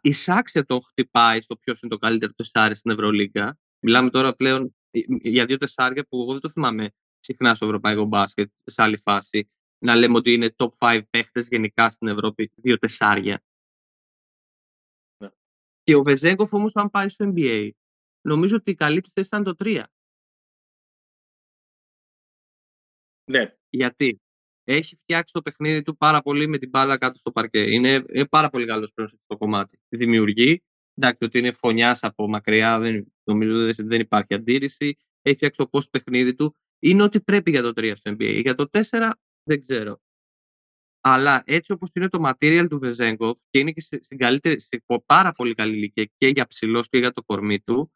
η Σάξια τον χτυπάει στο ποιος είναι το καλύτερο τεσσάρι στην Ευρωλίγκα. Μιλάμε τώρα πλέον ε, για δύο τεσσάρια που εγώ δεν το θυμάμαι συχνά στο ευρωπαϊκό μπάσκετ, σε άλλη φάση, να λέμε ότι είναι top 5 παίχτες γενικά στην Ευρώπη, δύο τεσσάρια. Ναι. Και ο Βεζέγκοφ όμως, αν πάει στο NBA, νομίζω ότι η καλή του θέση ήταν το 3. Ναι. Γιατί; Έχει φτιάξει το παιχνίδι του πάρα πολύ με την μπάλα κάτω στο παρκέ. Είναι, είναι πάρα πολύ καλός πλέον στο κομμάτι. Δημιουργεί. Εντάξει, ότι είναι φωνιάς από μακριά, δεν, νομίζω δεν υπάρχει αντίρρηση. Έχει φτιάξει το πώ παιχνίδι του είναι ότι πρέπει για το 3 στο NBA. Για το 4 δεν ξέρω. Αλλά έτσι όπως είναι το material του Βεζέγκοφ και είναι και στην καλύτερη, σε πάρα πολύ καλή ηλικία και για ψηλός και για το κορμί του,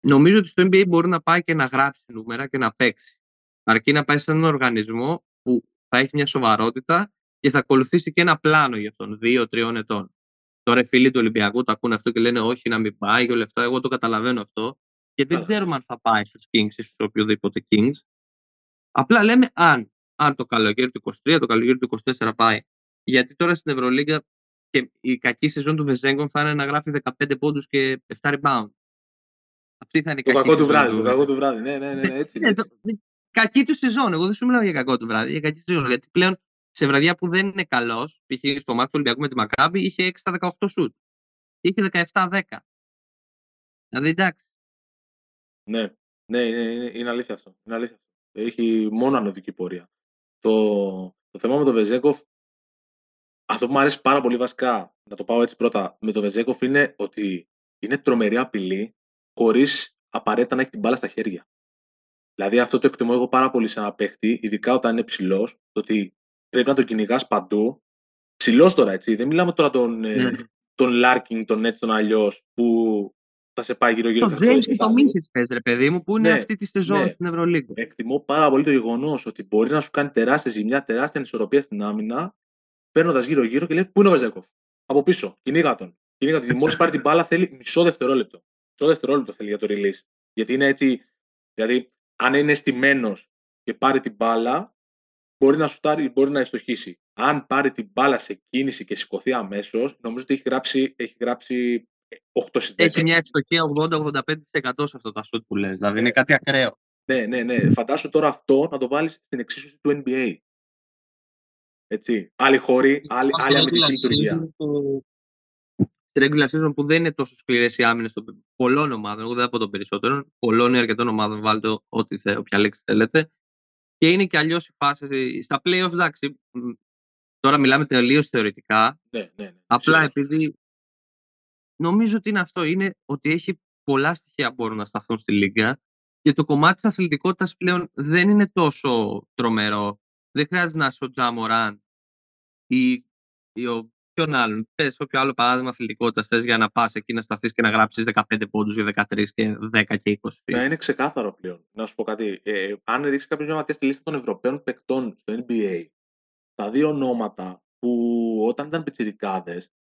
νομίζω ότι στο NBA μπορεί να πάει και να γράψει νούμερα και να παίξει. Αρκεί να πάει σε έναν οργανισμό που θα έχει μια σοβαρότητα και θα ακολουθήσει και ένα πλάνο για αυτόν, δύο-τριών ετών. Τώρα οι φίλοι του Ολυμπιακού το ακούνε αυτό και λένε όχι να μην πάει και όλα αυτά. Εγώ το καταλαβαίνω αυτό. Και δεν ξέρουμε αν θα πάει στους Kings ή στους οποιοδήποτε Kings. Απλά λέμε αν. Αν το καλοκαίρι του 23, το καλοκαίρι του 24 πάει. Γιατί τώρα στην Ευρωλίγκα και η κακή σεζόν του Βεζέγκον θα είναι να γράφει 15 πόντους και 7 rebound. Αυτή θα είναι η το κακή κακό του βράδυ. Το κακό του βράδυ. Ναι, ναι, ναι, ναι έτσι. Ναι, το, κακή του σεζόν. Εγώ δεν σου μιλάω για κακό του βράδυ. Για κακή σεζόν. Γιατί πλέον σε βραδιά που δεν είναι καλός, π.χ. στο μάτι του Ολυμπιακού με τη Μακάμπη, είχε 6 18 σουτ. Είχε 17-10. Δηλαδή εντάξει. Ναι, ναι, είναι, είναι αλήθεια αυτό. Είναι αλήθεια. Έχει μόνο ανωδική πορεία. Το, το θέμα με τον Βεζέκοφ αυτό που μου αρέσει πάρα πολύ βασικά, να το πάω έτσι πρώτα, με τον Βεζέκοφ είναι ότι είναι τρομερή απειλή χωρίς απαραίτητα να έχει την μπάλα στα χέρια. Δηλαδή αυτό το εκτιμώ εγώ πάρα πολύ σε ένα παίχτη, ειδικά όταν είναι ψηλός, το ότι πρέπει να τον κυνηγάς παντού. Ψηλός τώρα, έτσι. Δεν μιλάμε τώρα τον, ε, Ναι. τον Λάρκινγκ, τον έτσι, τον αλλιώς, που θα σε πάει γύρω-γύρω. Το και θα σε James και το κάνει. Μίτσιτς θες, ρε παιδί μου, που είναι Ναι, αυτή τη σεζόν ναι. στην Ευρωλίγκα. Εκτιμώ πάρα πολύ το γεγονός ότι μπορεί να σου κάνει τεράστια ζημιά, τεράστια ανισορροπία στην άμυνα, παίρνοντας γύρω-γύρω και λέει Πού είναι ο Βεζένκοφ. Από πίσω, κυνήγα τον. Κυνήγα τον. Μόλις πάρει την μπάλα θέλει μισό δευτερόλεπτο. Μισό δευτερόλεπτο θέλει για το release. Γιατί είναι έτσι. Δηλαδή, αν είναι στημένο και πάρει την μπάλα, μπορεί να σουτάρει, μπορεί να ευστοχήσει. Αν πάρει την μπάλα σε κίνηση και σηκωθεί αμέσως, νομίζω ότι έχει γράψει, έχει γράψει 8 στις 10. Έχει μια ευστοχία 80-85% σε αυτό τα σουτ που λες. Δηλαδή είναι κάτι ακραίο. Ναι, ναι, ναι. Φαντάσου τώρα αυτό να το βάλεις στην εξίσωση του NBA. Έτσι. Άλλη χώρη, άλλη, Στη άλλη αμυντική regular λειτουργία. season που- Στη regular season που δεν είναι τόσο σκληρές οι άμυνες των πολλών ομάδων, εγώ δεν θα πω των περισσότερων, πολλών ή αρκετών ομάδων, βάλτε ό,τι θε, όποια λέξη θέλετε. Και είναι και αλλιώς οι φάσει. Στα playoffs, εντάξει, μ, τώρα μιλάμε τελείως θεωρητικά. Ναι, ναι, ναι. Απλά Σίγουρα. επειδή νομίζω ότι είναι αυτό, είναι ότι έχει πολλά στοιχεία που μπορούν να σταθούν στη Λίγκα και το κομμάτι της αθλητικότητας πλέον δεν είναι τόσο τρομερό. Δεν χρειάζεται να είσαι ο Τζαμοράν ή, ή ο ποιον άλλον. Πες όποιο άλλο παράδειγμα αθλητικότητας θες για να πας εκεί να σταθείς και να γράψεις 15 πόντους για 13 και 10 και 20. Να είναι ξεκάθαρο πλέον. Να σου πω κάτι. Ε, αν ρίξεις κάποιος μια ματιά στη λίστα των Ευρωπαίων παικτών στο NBA, τα δύο ονόματα που όταν ήταν πιτσιρικάδες,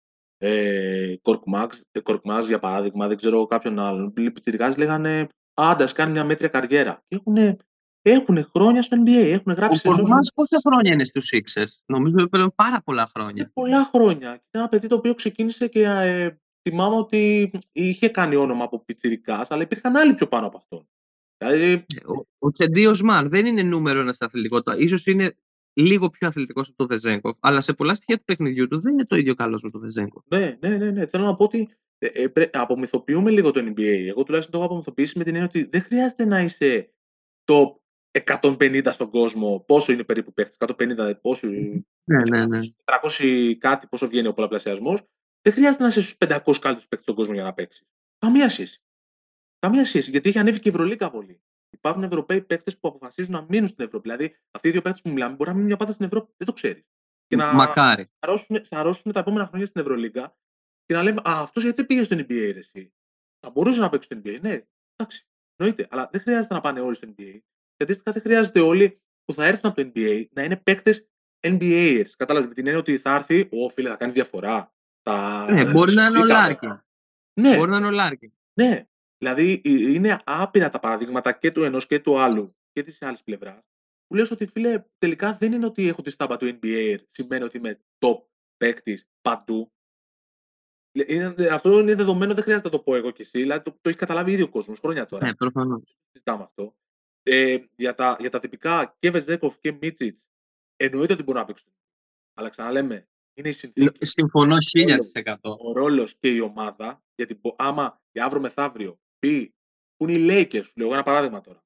ε, Κορκμάζ, ε, Κορκμάζ, για παράδειγμα, δεν ξέρω κάποιον άλλον, οι πιτσιρικάδες λέγανε «Άντα, κάνει μια μέτρια καριέρα». Και έχουν, έχουν χρόνια στο NBA, έχουν Ο γράψει σεζόν Κορμάς πόσα χρόνια είναι στους Sixers; Νομίζω ότι πλέον πάρα πολλά χρόνια. και πολλά χρόνια. Και ήταν ένα παιδί το οποίο ξεκίνησε και ε, θυμάμαι ότι είχε κάνει όνομα από πιτσιρικάς, αλλά υπήρχαν άλλοι πιο πάνω από αυτόν. Δηλαδή, Ο, ο Τσεντίος Μαν δεν είναι νούμερο ένας στην αθλητικότητα. Ίσως είναι λίγο πιο αθλητικός από τον Βεζέγκοφ, αλλά σε πολλά στοιχεία του παιχνιδιού του δεν είναι το ίδιο καλός με τον Βεζέγκοφ. Ναι, ναι, ναι, ναι. Θέλω να πω ότι ε, ε, πρέ- απομυθοποιούμε λίγο το NBA. Εγώ τουλάχιστον το έχω απομυθοποιήσει με την έννοια ότι δεν χρειάζεται να είσαι top 150 στον κόσμο. Πόσο είναι περίπου παίχτη, 150, πόσο. Ναι, ναι, ναι. 300 κάτι, πόσο βγαίνει ο πολλαπλασιασμός. Δεν χρειάζεται να είσαι στους 500 καλύτερους παίχτε στον κόσμο για να παίξεις. Καμία σχέση. Καμία σχέση. Γιατί έχει ανέβει και η Ευρωλίγκα πολύ. Υπάρχουν Ευρωπαίοι παίχτε που αποφασίζουν να μείνουν στην Ευρώπη. Δηλαδή, αυτοί οι δύο παίχτε που μιλάμε μπορεί να μείνουν μια πάντα στην Ευρώπη. Δεν το ξέρεις. Και να, Μακάρι. σαρώσουν, σαρώσουν τα επόμενα χρόνια στην Ευρωλίγκα και να λέμε Α, αυτός γιατί πήγε στο NBA, ρε, εσύ; Θα μπορούσε να παίξει στο NBA. Ναι, εντάξει, εννοείται. Αλλά δεν χρειάζεται να πάνε όλοι στο NBA. Και αντίστοιχα δεν χρειάζεται όλοι που θα έρθουν από το NBA να είναι παίκτες NBAers. Κατάλαβες με την έννοια ότι θα έρθει, Ω φίλε, θα κάνει διαφορά. Θα... Ναι, μπορεί να είναι ο σωθήκαμε». Λάρκιν. Ναι, Μπορεί να είναι ο Λάρκιν. ναι. Δηλαδή ε, είναι άπειρα τα παραδείγματα και του ενός και του άλλου και της άλλης πλευράς. Που λες ότι φίλε, τελικά δεν είναι ότι έχω τη στάμπα του NBA, σημαίνει ότι είμαι top παίκτης παντού. Λε- Είναι, αυτό είναι δεδομένο, δεν χρειάζεται να το πω εγώ και εσύ. Δηλαδή το, το έχει καταλάβει ήδη ο κόσμος χρόνια τώρα. Ναι, προφανώς. συζητάμε αυτό. Ε, για, τα, για τα τυπικά και Βεζέκοφ και Μίτσιτς, εννοείται ότι μπορούν να παίξουν. Αλλά ξαναλέμε, είναι η συνθήκη, Συμφωνώ 1000%. ο ρόλος και η ομάδα. Γιατί μπο- άμα για αύριο μεθαύριο πει που είναι οι Lakers, σου λέω ένα παράδειγμα τώρα,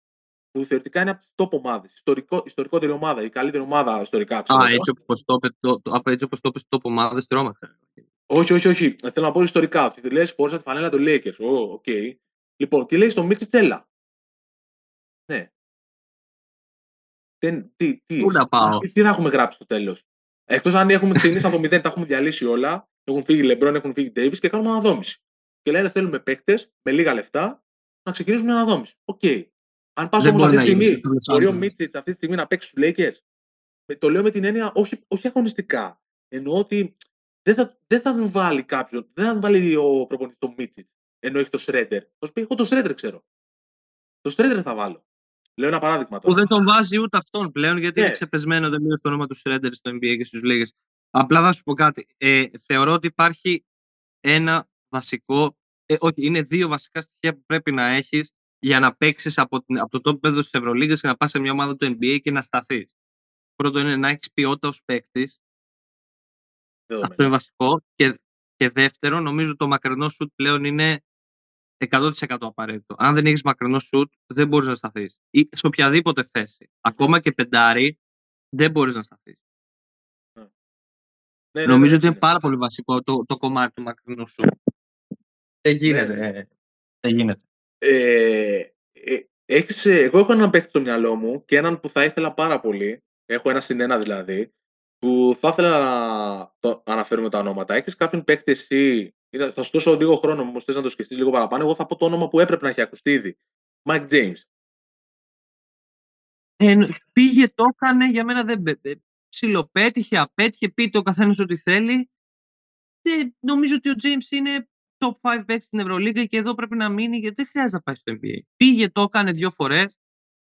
που θεωρητικά είναι από τις top ομάδες, ιστορικό, ιστορικότερη ομάδα, η καλύτερη ομάδα ιστορικά. ξέρω Α, εγώ. έτσι όπως το είπε, το, το, απ' έτσι όπως το είπες, το ομάδες τρόμαξα. Όχι, όχι, όχι. Θέλω να πω ιστορικά. Ότι λες, φόρησα τη φανέλα του Lakers. Ω, οκ. Λοιπόν, και λέει στο Μίτσιτς, έλα. Ναι. Δεν, τι, τι, Πού να πάω; τι, τι θα έχουμε γράψει στο τέλος. Εκτός αν έχουμε ξεκινήσει από το μηδέν, τα έχουμε διαλύσει όλα. Έχουν φύγει Λεμπρόν, έχουν φύγει Ντέιβι και κάνουμε αναδόμηση. Και λένε θέλουμε παίκτες με λίγα λεφτά να ξεκινήσουμε μια αναδόμηση. Οκ. Αν πας Δεν όμως μπορεί αυτή τη να γίνει στιγμή, στο Los μπορεί ο Angeles. Μίτσιτ αυτή τη στιγμή να παίξεις στους Lakers. Ε, Το λέω με την έννοια όχι, όχι αγωνιστικά. Εννοώ ότι δεν θα, δεν θα τον βάλει κάποιον, δεν θα τον βάλει ο προπονητής το Μίτσιτς. Ενώ έχει το Σρέντερ. Θα σου πει, εγώ το Σρέντερ ξέρω. Το Σρέντερ θα βάλω. Λέω ένα παράδειγμα Που τώρα. δεν τον βάζει ούτε αυτόν πλέον, γιατί Ναι. είναι ξεπεσμένο τελείως το όνομα του Σρέντερ στο NBA και στις λίγκες. Απλά θα σου πω κάτι. Ε, θεωρώ ότι υπάρχει ένα βασικό, ε, όχι, είναι δύο βασικά στοιχεία που πρέπει να έχεις για να παίξεις από, την- από το top πέδο της Ευρωλίγα και να πας σε μια ομάδα του NBA και να σταθείς. Πρώτο είναι να έχεις ποιότητα ως παίκτης. Δεδομένο. Αυτό είναι βασικό. Και, και δεύτερο, νομίζω το μακρινό σουτ πλέον είναι 100% απαραίτητο. Αν δεν έχεις μακρινό σουτ, δεν μπορείς να σταθείς. Ή σε οποιαδήποτε θέση. Ακόμα και πεντάρι, δεν μπορείς να σταθείς. Ναι, ναι, Νομίζω ναι, ότι είναι ναι. πάρα πολύ βασικό το, το κομμάτι του μακρινού σου. Δεν γίνεται. Ναι. ε, Δεν γίνεται. Ε, ε, έχεις, ε, εγώ έχω έναν παίκτη στο μυαλό μου και έναν που θα ήθελα πάρα πολύ. Έχω ένα συν ένα δηλαδή. Που θα ήθελα να το αναφέρουμε τα ονόματα. Έχεις κάποιον παίκτη εσύ; είναι- Θα σου δώσω λίγο χρόνο όμως. Θες να το σκεφτείς λίγο παραπάνω. Εγώ θα πω το όνομα που έπρεπε να έχει ακουστεί ήδη. Mike James. Ε, πήγε, το έκανε, για μένα δεν πέ- ε, ψιλοπέτυχε, απέτυχε, πείτε ο καθένας ό,τι θέλει. Και νομίζω ότι ο James είναι top 5 παίκτη στην Ευρωλίγα και εδώ πρέπει να μείνει γιατί δεν χρειάζεται να πάει στο NBA. Πήγε, το έκανε δύο φορές.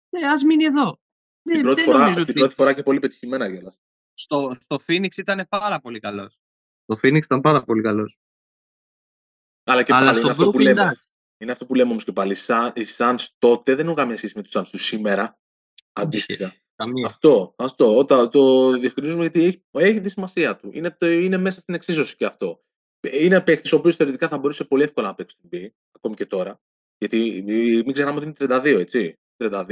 Ε, ας μείνει εδώ. Την Δεν, πρώτη, δεν φορά, νομίζω την ότι πρώτη φορά και πολύ πετυχημένα κιόλας. στο, στο Phoenix ήταν πάρα πολύ καλός. Στο Phoenix ήταν πάρα πολύ καλός. Αλλά και Αλλά πάλι στο είναι αυτό που Brooklyn λέμε. εντάξει. Είναι αυτό που λέμε όμως και πάλι. Οι Suns- Οι Suns τότε δεν έχουν καμία σχέση με τους Suns τους σήμερα. Αντίστοιχα. Καμία. Αυτό, αυτό. Όταν το διευκρινίζουμε γιατί έχει, έχει τη σημασία του. Είναι, το, είναι μέσα στην εξίσωση και αυτό. Είναι παίκτης ο οποίος θεωρητικά θα μπορούσε πολύ εύκολα να παίξει στην NBA, ακόμη και τώρα. Γιατί μην ξεχνάμε ότι είναι 32, έτσι. 32,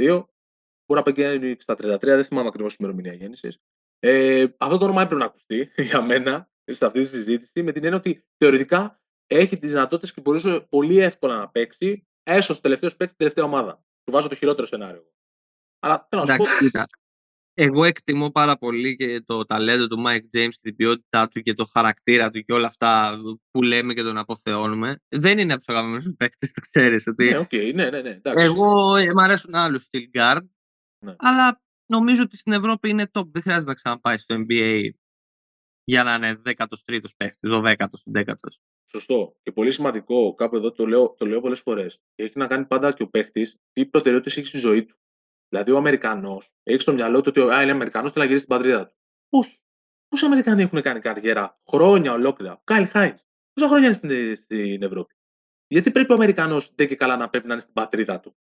μπορεί να πηγαίνει στα 33, δεν θυμάμαι ακριβώς την ημερομηνία γέννησης. Ε, αυτό το όνομα έπρεπε να ακουστεί για μένα σε αυτή τη συζήτηση με την έννοια ότι θεωρητικά έχει τις δυνατότητες και μπορούσε πολύ εύκολα να παίξει έστω στο τελευταίος παίκτης στην τελευταία ομάδα. Του βάζω το χειρότερο σενάριο. Αλλά θέλω να σου πω. Εντάξει, κοίτα. Εγώ εκτιμώ πάρα πολύ και το ταλέντο του Mike James και την ποιότητά του και το χαρακτήρα του και όλα αυτά που λέμε και τον αποθεώνουμε. Δεν είναι από τους αγαπημένους μου παίκτες, το ξέρεις. Ότι Ναι, οκ, ναι, ναι, ναι. Εντάξει. εγώ ε, μ' αρέσουν άλλου στυλ guard. Ναι. Αλλά νομίζω ότι στην Ευρώπη είναι top. Δεν χρειάζεται να ξαναπάει στο NBA για να είναι 13ο παίκτης, 12ο, 11ο. Σωστό. Και πολύ σημαντικό, κάπου εδώ το λέω, το λέω πολλές φορές. Έχει να κάνει πάντα και ο παίχτη τι προτεραιότητες έχει στη ζωή του. Δηλαδή, ο Αμερικανός έχει στο μυαλό του ότι α, είναι Αμερικανός, θέλει να γυρίσει στην πατρίδα του. Όχι. Πόσοι Αμερικανοί έχουν κάνει καριέρα χρόνια ολόκληρα; Ο Κάιλ Χάιντ. Πόσα χρόνια είναι στην, στην Ευρώπη; Γιατί πρέπει ο Αμερικανός δεν και καλά να πρέπει να είναι στην πατρίδα του;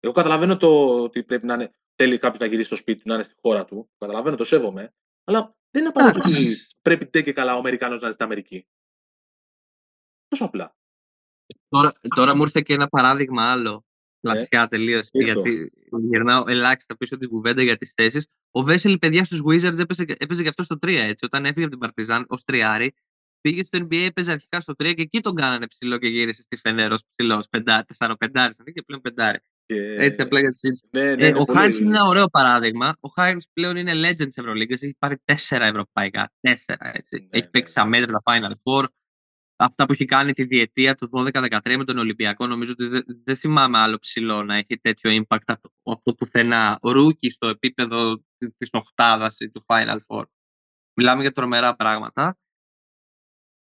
Εγώ καταλαβαίνω το ότι πρέπει να είναι, θέλει κάποιος να γυρίσει στο σπίτι του, να είναι στη χώρα του. Το Καταλαβαίνω, το σέβομαι. Αλλά δεν είναι απαραίτητο ότι πρέπει δεν και καλά ο Αμερικανός να είναι στην Αμερική. Τόσο απλά. Τώρα, τώρα μου ήρθε και ένα παράδειγμα άλλο. Κλασικά τελείως. ήρθο. Γιατί γυρνάω ελάχιστα πίσω την κουβέντα για τις θέσεις. Ο Βέσελ, παιδιά, στους Wizards έπαιζε, έπαιζε και αυτό στο 3 έτσι. Όταν έφυγε από την Παρτιζάν ως τριάρι, πήγε στο NBA, έπαιζε αρχικά στο 3 και εκεί τον κάνανε ψηλό και γύρισε στη Φενέρος ψηλό. Τεσσάρο πεντάρι και πλέον πεντάρι. Και... Έτσι απλά για τη συζήτηση. Ναι, ναι, Ε, ναι, ο πολύ- Χάιν είναι ένα ωραίο παράδειγμα. Ο Χάιν πλέον είναι legend τη Ευρωλίγκας. Έχει πάρει τέσσερα ευρωπαϊκά. Τέσσερα έτσι. Ναι, έχει ναι, παίξει ναι. αμέτρητα Final Four. Αυτά που έχει κάνει τη διετία του 12-13 με τον Ολυμπιακό, νομίζω ότι δεν, δεν θυμάμαι άλλο ψηλό να έχει τέτοιο impact από, από το πουθενά. Ρούκι στο επίπεδο τη οχτάδα ή του Final Four. Μιλάμε για τρομερά πράγματα.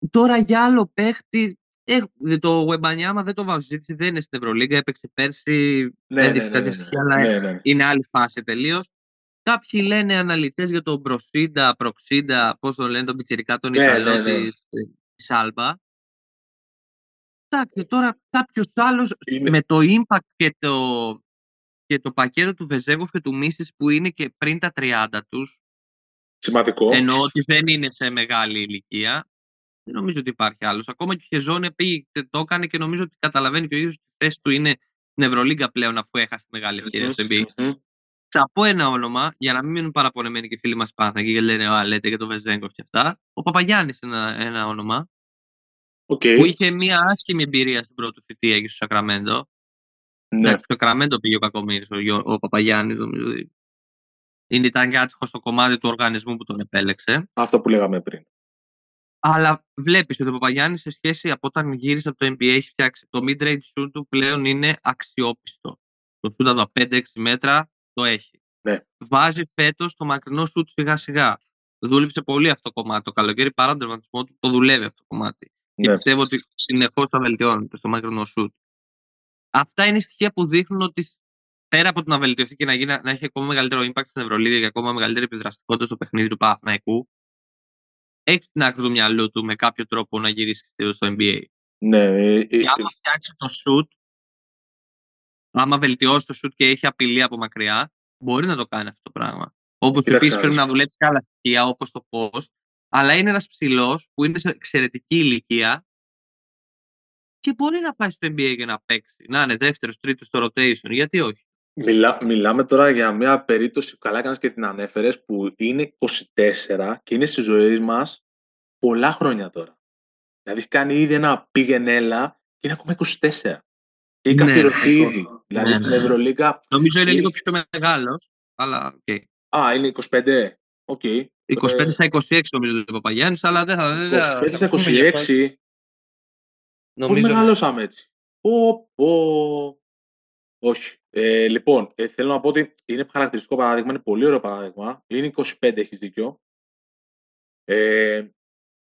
Τώρα για άλλο παίχτη. Ε, το Wembanyama δεν το βάζω στη συζήτηση, δεν είναι στην Ευρωλίγκα. Έπαιξε πέρσι. Ναι, έδειξε ναι, ναι, κάποια ναι, στοιχεία, ναι, αλλά ναι, ναι. είναι άλλη φάση τελείως. Κάποιοι λένε αναλυτές για τον Προσίντα, Προξίντα, πώς τον λένε, τον Πιτσυρικά, τον Ναι, Ιταλό ναι, ναι. Της Άλμπα. Εντάξει, τώρα κάποιος άλλος Είναι- με το impact και το, και το πακέτο του Βεζέγοφ και του Μίσης που είναι και πριν τα 30 τους, Σημαντικό. εννοώ ότι δεν είναι σε μεγάλη ηλικία, δεν νομίζω ότι υπάρχει άλλος. Ακόμα και ο Χεζόνε πήγε, το έκανε και νομίζω ότι καταλαβαίνει και ο ίδιος ότι η θέση του είναι στην Ευρωλίγκα πλέον αφού έχασε τη μεγάλη ευκαιρία στο NBA. Μμμ. Θα πω ένα όνομα για να μην μείνουν παραπονεμένοι και οι φίλοι μας Πάνθακοι και λένε Α, λέτε για τον Βεζέγκοφ και αυτά. Ο Παπαγιάννης ένα, ένα όνομα Οκ. που είχε μια άσχημη εμπειρία στην πρώτη θητεία εκεί στο Σακραμέντο. Ναι. Εντάξει, στο Σακραμέντο πήγε ο κακομοίρης, ο, Γιώ- ο Παπαγιάννης. Νομίζω. ότι Είναι, ήταν και άτυχος στο κομμάτι του οργανισμού που τον επέλεξε. Αυτό που λέγαμε πριν. Αλλά βλέπεις ότι ο Παπαγιάννης σε σχέση από όταν γύρισε από το NBA έχει φτιάξει το mid-range shoot του πλέον είναι αξιόπιστο. Το shoot από τα 5-6 μέτρα το έχει. Ναι. φέτος το μακρινό shoot σιγά σιγά. Δούλεψε πολύ αυτό το κομμάτι. Το καλοκαίρι παρά τον τραυματισμό του το δουλεύει αυτό το κομμάτι. Και Ναι. πιστεύω ότι συνεχώς θα βελτιώνεται στο μακρινό shoot. Αυτά είναι στοιχεία που δείχνουν ότι πέρα από το να βελτιωθεί και να, γίνει, να έχει ακόμα μεγαλύτερο impact στην Ευρωλίγα και ακόμα μεγαλύτερη επιδραστικότητα στο παιχνίδι του Παναθηναϊκού, έχει στην άκρη του μυαλού του με κάποιο τρόπο να γυρίσει στο NBA. Ναι. ε, ε, Και άμα φτιάξει το shoot, άμα βελτιώσει το shoot και έχει απειλή από μακριά, μπορεί να το κάνει αυτό το πράγμα. Όπως Κοίταξε επίσης να πρέπει δεις. να δουλέψει και άλλα στοιχεία, όπως το post, αλλά είναι ένας ψηλός που είναι σε εξαιρετική ηλικία και μπορεί να πάει στο NBA και να παίξει. Να είναι δεύτερος, τρίτος στο rotation. Γιατί όχι. Μιλά, μιλάμε τώρα για μια περίπτωση που καλά έκανες και την ανέφερες που είναι 24 και είναι στη ζωή μας πολλά χρόνια τώρα. Δηλαδή έχει κάνει ήδη ένα πήγαινε έλα και είναι ακόμα 24. Και έχει Ναι, καθιερωθεί εγώ- ήδη. Δηλαδή ναι, στην ναι. Ευρωλίγκα. Νομίζω είναι Είναι- λίγο πιο μεγάλος. Αλλά οκ. Α, είναι 25. Οκ. 25 Ε, στα 26 νομίζω ο Παπαγιάννης, αλλά δεν θα. δεν θα 25 στα πούμε γι' αυτό. 26. Πώς Νομίζω. ναι. μεγαλώσαμε έτσι; Πω, πω. Όχι. Ε, λοιπόν, ε, θέλω να πω ότι είναι χαρακτηριστικό παράδειγμα, είναι πολύ ωραίο παράδειγμα. Είναι 25, έχεις δίκιο. Ε,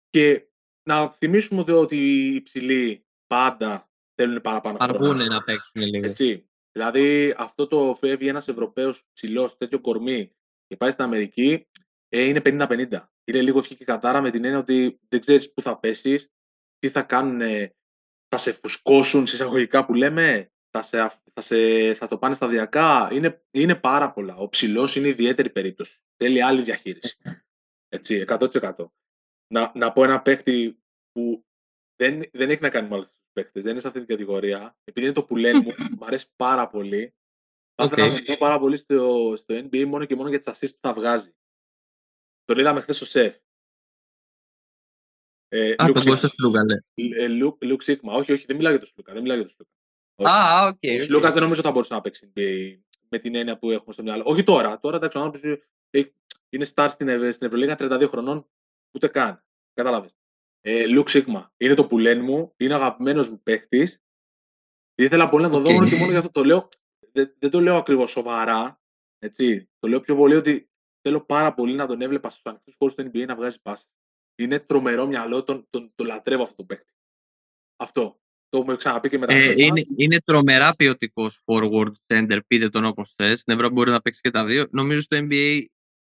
και να θυμίσουμε ότι, ότι οι υψηλοί πάντα θέλουν παραπάνω Αρκούν χρόνο. να παίξουν λίγο. Έτσι. Δηλαδή, αυτό το φεύγει ένας Ευρωπαίος ψηλός, τέτοιο κορμί και πάει στην Αμερική, ε, είναι 50-50. Είναι λίγο ευχή και κατάρα με την έννοια ότι δεν ξέρεις πού θα πέσεις, τι θα κάνουν, θα σε φουσκώσουν συσσαγωγικά που λέμε, θα, σε, αφ- θα, σε, θα το πάνε σταδιακά. Είναι, είναι πάρα πολλά. Ο ψηλός είναι ιδιαίτερη περίπτωση. Θέλει άλλη διαχείριση. Έτσι, 100%. Να, να πω ένα παίχτη που δεν, δεν έχει να κάνει με άλλους παίχτες, δεν είναι σε αυτή την κατηγορία. Επειδή είναι το πουλέν μου, μου αρέσει πάρα πολύ. Θα ήθελα Οκ. να το δω πάρα πολύ στο, στο NBA μόνο και μόνο για τις assists που θα βγάζει. Τον είδαμε χθες στο ΣΕΦ. Ε, Α, Luke τον Sikma. Κώστα Σλούκα, ναι. Ε, Luke, Luke Sikma. Όχι, όχι, δεν μιλάω για τον Σλούκα. Δεν μιλάω για τον Σλούκα. Όχι. Α, οκ. Ο οκ. Σλούκας δεν νομίζω θα μπορούσε να παίξει NBA με την έννοια που έχουμε στο μυαλό. Όχι τώρα. Τώρα εντάξει, ο άνθρωπος έχει- είναι star στην, Ευ- στην Ευρωλίγα 32 χρονών. Ούτε καν. Κατάλαβες. Ε, Luke Sikma. Είναι το πουλέν μου. Είναι αγαπημένος μου παίχτης. Ήθελα πολύ να το δω Οκ. μόνο και μόνο για αυτό το λέω. Δεν, δεν το λέω ακριβώς σοβαρά. Έτσι. Το λέω πιο πολύ ότι θέλω πάρα πολύ να τον έβλεπα στους ανοιχτούς χώρους του NBA να βγάζει πάση. Είναι τρομερό μυαλό, τον, τον, τον λατρεύω αυτό το παίχτη. Αυτό. Το έχουμε ξαναπεί και μεταξύ Ε, μας. είναι, είναι τρομερά ποιοτικός forward center, πείτε τον όπως θες. Στην Ευρώπη μπορεί να παίξει και τα δύο. Νομίζω στο NBA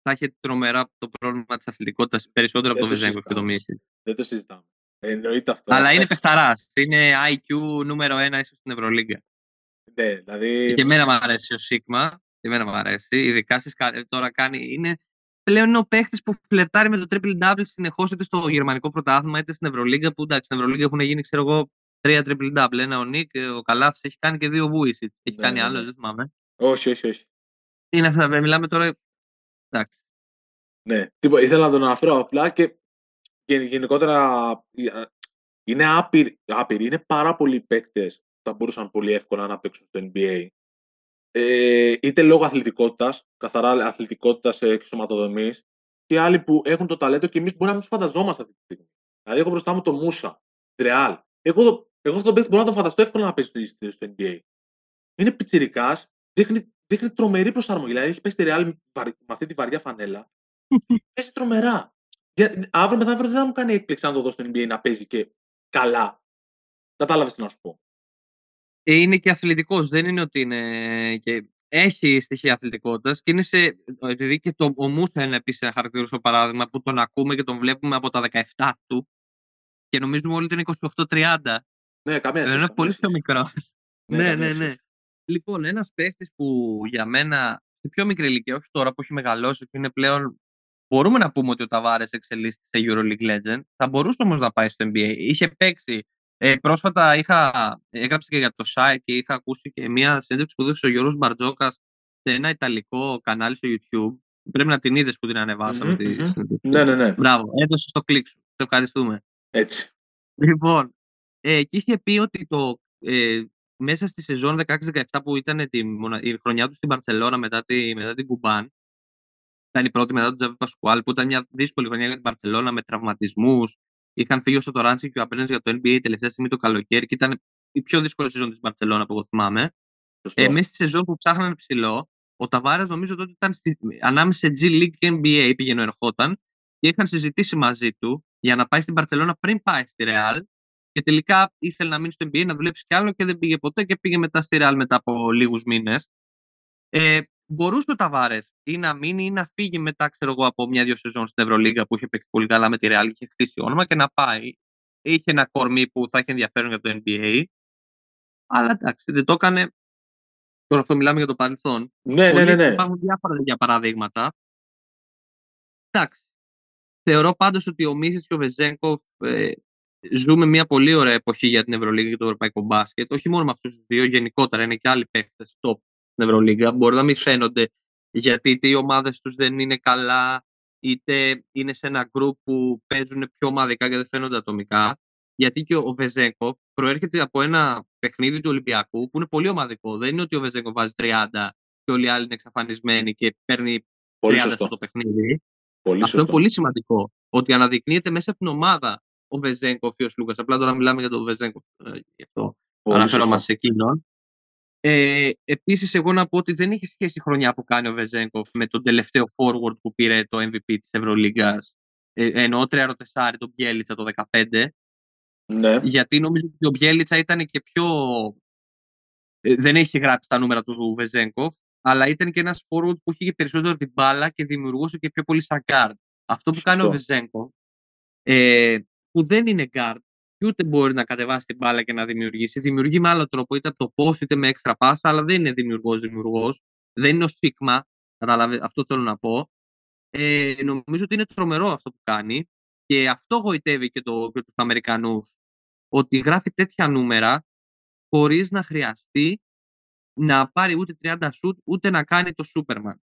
θα έχει τρομερά το πρόβλημα της αθλητικότητας περισσότερο από Δεν το το Βεζέγκο και το συζητάμε. Μίση. Δεν το συζητάμε. Ε, Εννοείται αυτό. Αλλά είναι Ε, παιχταράς. Είναι IQ νούμερο ένα ίσως στην Ευρωλίγκα. Ναι, δηλαδή. Και εμένα μου αρέσει ο Σίγμα. Και εμένα μου αρέσει. Ειδικά στις, κα- τώρα κάνει. Είναι πλέον είναι ο παίχτης που φλερτάρει με το triple double συνεχώς είτε στο γερμανικό πρωτάθλημα είτε στην Ευρωλίγκα. Που εντάξει, στην Ευρωλίγκα έχουν γίνει, ξέρω εγώ, τρία triple double. Ένα ο Νίκ, ο Καλάθ έχει κάνει και δύο Βούισιτ. Έχει Ναι, κάνει ναι, άλλο, ναι. δεν θυμάμαι. Όχι, όχι, όχι. Είναι αυτά, μιλάμε τώρα. Εντάξει. Ναι, τίποτα. Ήθελα να τον αναφέρω απλά και, και γενικότερα ε, είναι άπειροι, άπειροι. Είναι πάρα πολλοί παίκτες που θα μπορούσαν πολύ εύκολα να παίξουν στο NBA. Ε, είτε λόγω αθλητικότητας, καθαρά αθλητικότητας και σωματοδομής, και άλλοι που έχουν το ταλέντο και εμείς μπορεί να μην τους φανταζόμαστε αυτή τη στιγμή. Δηλαδή, έχω μπροστά μου τον Μούσα, τη Ρεάλ. Εγώ, το- εγώ αυτόν τον παίκτη μπορώ να τον φανταστώ εύκολα να παίζει στο, στο NBA. Είναι πιτσυρικά, δείχνει, δείχνει τρομερή προσαρμογή. Δηλαδή, έχει πέσει στη Ρεάλ με, βαρ- με αυτή τη βαριά φανέλα. παίζει τρομερά. Για, αύριο μεθαύριο δεν θα μου κάνει έκπληξη αν το δω στο NBA να παίζει και καλά. Κατάλαβες τι να σου πω. Ε, Είναι και αθλητικός. Δεν είναι ότι είναι. Και έχει στοιχεία αθλητικότητας και είναι σε. Επειδή και το, ο Μούσα είναι επίσης ένα χαρακτηριστικό παράδειγμα που τον ακούμε και τον βλέπουμε από τα 17 του και νομίζουμε όλοι ότι είναι 28-30. Ναι, καμία Ενώ σχέση. είναι καμία πολύ πιο σχέση. μικρός. Ναι, Ναι, καμία ναι, ναι. σχέση. Λοιπόν, ένας παίχτης που για μένα σε πιο μικρή ηλικία, όχι τώρα που έχει μεγαλώσει και είναι πλέον. Μπορούμε να πούμε ότι ο Ταβάρες εξελίσσεται σε Euroleague Legend. Θα μπορούσε όμως να πάει στο NBA. Είχε παίξει. Ε, πρόσφατα είχα, έγραψε και για το site και είχα ακούσει και μια συνέντευξη που δώσε ο Γιώργος Μπαρτζόκας σε ένα ιταλικό κανάλι στο YouTube. Πρέπει να την είδες που την ανεβάσαμε. Μμμ, τη μμμ. συνέντευξη. Ναι, ναι, ναι. Μπράβο, έδωσε το κλικ σου. Σε ευχαριστούμε. Έτσι. Λοιπόν, ε, και είχε πει ότι το, ε, μέσα στη σεζόν 16-17 που ήταν τη, μονα- η χρονιά του στην Παρσελόνα μετά, τη, μετά την Κουμπάν, ήταν η πρώτη μετά τον Τζαβί Πασκουάλ, που ήταν μια δύσκολη χρονιά για την Παρσελόνα με τραυματισμούς. Είχαν φύγει ο Σατοράντσι και ο Απέναντι για το NBA τελευταία στιγμή το καλοκαίρι και ήταν η πιο δύσκολη σεζόν της Παρσελόνα που εγώ θυμάμαι. Σωστό. Ε, μέσα στη σεζόν που ψάχνανε ψηλό, ο Ταβάρε νομίζω τότε ήταν στη, ανάμεσα σε G League και NBA, πήγαινε ερχόταν και είχαν συζητήσει μαζί του για να πάει στην Παρσελόνα πριν πάει στη Real. Και τελικά ήθελε να μείνει στο NBA, να δουλέψει κι άλλο και δεν πήγε ποτέ και πήγε μετά στη Real μετά από λίγους μήνες. Ε, μπορούσε ο Ταβάρες ή να μείνει ή να φύγει μετά, ξέρω εγώ, από μια-δύο σεζόν στην Ευρωλίγα που είχε παίξει πολύ καλά με τη Real και είχε χτίσει όνομα και να πάει. Είχε ένα κορμί που θα είχε ενδιαφέρον για το NBA. Αλλά εντάξει, δεν το έκανε. Τώρα αυτό μιλάμε για το παρελθόν. Ναι, ναι, Πολύ- ναι, ναι. Υπάρχουν διάφορα τέτοια παραδείγματα. Εντάξει. Θεωρώ πάντως ότι ο Μίσης και ο Βεζέγκοφ ε, ζούμε μια πολύ ωραία εποχή για την Ευρωλίγα και το Ευρωπαϊκό Μπάσκετ. Όχι μόνο με αυτούς τους δύο, γενικότερα είναι και άλλοι παίκτες top στην Ευρωλίγα. Μπορεί να μην φαίνονται γιατί είτε οι ομάδες τους δεν είναι καλά, είτε είναι σε ένα group που παίζουν πιο ομαδικά και δεν φαίνονται ατομικά. Γιατί και ο Βεζέγκο προέρχεται από ένα παιχνίδι του Ολυμπιακού που είναι πολύ ομαδικό. Δεν είναι ότι ο Βεζέγκο βάζει 30 και όλοι οι άλλοι είναι εξαφανισμένοι και παίρνει Πολύ 30 σωστό. στο παιχνίδι. Πολύ Αυτό σωστό. είναι πολύ σημαντικό. Ότι αναδεικνύεται μέσα από την ομάδα ο Βεζέγκοφ ή ο Λούκας. Απλά τώρα μιλάμε για τον Βεζέγκοφ. ε, Γι' αυτό Πολύ αναφέρομαι σωστό. σε εκείνον. Ε, Επίσης, εγώ να πω ότι δεν έχει σχέση η χρονιά που κάνει ο Βεζέγκοφ με τον τελευταίο forward που πήρε το MVP της Ευρωλίγκας. Ε, εννοώ τριάροτεσάρι, τον Μπιέλιτσα το 2015. Ναι, Γιατί νομίζω ότι ο Μπιέλιτσα ήταν και πιο. ε, δεν έχει γράψει τα νούμερα του Βεζέγκοφ, αλλά ήταν και ένας forward που είχε και περισσότερο την μπάλα και δημιουργούσε και πιο πολύ σαν guard. Αυτό που κάνει ο Σωστό. Βεζέγκοφ, ε, που δεν είναι guard, και ούτε μπορεί να κατεβάσει την μπάλα και να δημιουργήσει. Δημιουργεί με άλλο τρόπο, είτε από το post είτε με έξτρα πάσα, αλλά δεν είναι δημιουργός δημιουργός. Δεν είναι ο Σίγμα. Κατάλαβε, αυτό θέλω να πω. Ε, νομίζω ότι είναι τρομερό αυτό που κάνει και αυτό γοητεύει και, το, και τους Αμερικανούς ότι γράφει τέτοια νούμερα χωρίς να χρειαστεί να πάρει ούτε 30 σουτ ούτε να κάνει το Σούπερμαν.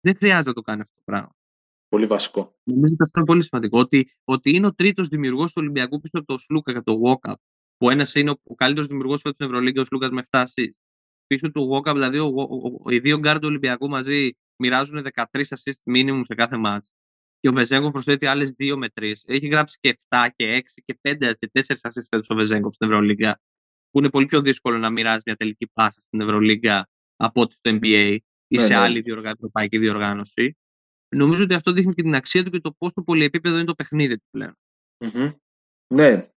Δεν χρειάζεται να το κάνει αυτό το πράγμα. Πολύ βασικό. Νομίζω ότι αυτό είναι πολύ σημαντικό. Ότι, ότι είναι ο τρίτος δημιουργός του Ολυμπιακού πίσω από τον Σλούκα και τον Walkup. Που ένας είναι ο, ο καλύτερος δημιουργός στην Ευρωλίγκα, ο Σλούκας με 7 assists. Πίσω του Walkup, δηλαδή ο, ο, ο, οι δύο γκάρ του Ολυμπιακού μαζί μοιράζουν 13 assists minimum σε κάθε match. Και ο Βεζένκοφ προσθέτει άλλες 2 με 3. Έχει γράψει και 7 και 6 και 5 και 4 assists φέτος ο Βεζένκοφ στην Ευρωλίγκα. Που είναι πολύ πιο δύσκολο να μοιράζει μια τελική πάσα στην Ευρωλίγκα από ότι στο NBA ή Ναι, σε ναι. άλλη διοργα... ευρωπαϊκή διοργάνωση. Νομίζω ότι αυτό δείχνει και την αξία του και το πόσο πολυεπίπεδο είναι το παιχνίδι του πλέον. Μμμ. Ναι.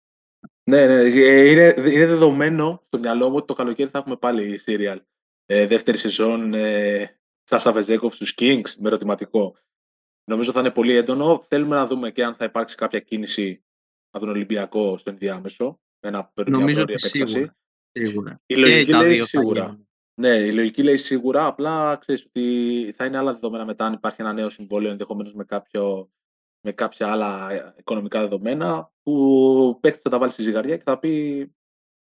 Ναι, ναι. Ε, Είναι, είναι δεδομένο στο μυαλό μου ότι το καλοκαίρι θα έχουμε πάλι serial. Ε, δεύτερη σεζόν ε, Σάσα Βεζέκοφ στους Kings με ερωτηματικό. Νομίζω θα είναι πολύ έντονο. Θέλουμε να δούμε και αν θα υπάρξει κάποια κίνηση από τον Ολυμπιακό στο ενδιάμεσο. Ένα παίρνει μια Νομίζω πρόωρη ότι επέκταση. σίγουρα. σίγουρα. Η λογική και τα λέει δύο θα σίγουρα. Γίνουν. Ναι, η λογική λέει σίγουρα. Απλά ξέρεις ότι θα είναι άλλα δεδομένα μετά αν υπάρχει ένα νέο συμβόλαιο ενδεχομένως με, κάποιο, με κάποια άλλα ε, οικονομικά δεδομένα που ο παίκτη θα τα βάλει στη ζυγαριά και θα πει.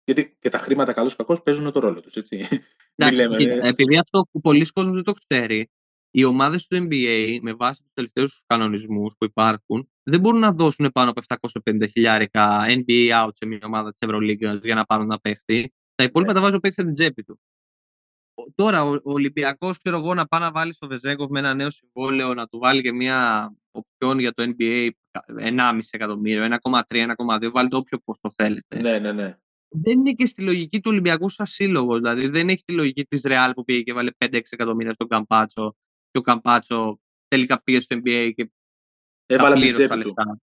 Γιατί και τα χρήματα καλώ κακώ παίζουν το ρόλο τους. Μην Εντάξει, λέμε. κοίτα, ε, επειδή αυτό που πολλοί κόσμοι δεν το ξέρει, οι ομάδες του NBA με βάση τους τελευταίους κανονισμούς που υπάρχουν δεν μπορούν να δώσουν πάνω από 750 χιλιάρικα NBA out σε μια ομάδα της Ευρωλίγκας για να πάρουν ένα παίχτη. Τα υπόλοιπα Ναι. τα βάζει ο παίχτη στην τσέπη του. Ο- Τώρα ο, ο Ολυμπιακός, ξέρω εγώ, να πάει να βάλει στο Βεζέγκοφ με ένα νέο συμβόλαιο, να του βάλει και μια οπιόν για το NBA 1,5 εκατομμύριο, 1,3, 1,2, βάλει το όποιο ποσό θέλετε ναι, ναι, ναι. δεν είναι και στη λογική του Ολυμπιακού σαν σύλλογος. Δηλαδή δεν έχει τη λογική της Ρεάλ που πήγε και βάλε 5-6 εκατομμύρια στον Καμπάτσο και ο Καμπάτσο τελικά πήγε στο NBA και Έβαλε την πλήρωσε τα τσέπη του. λεφτά.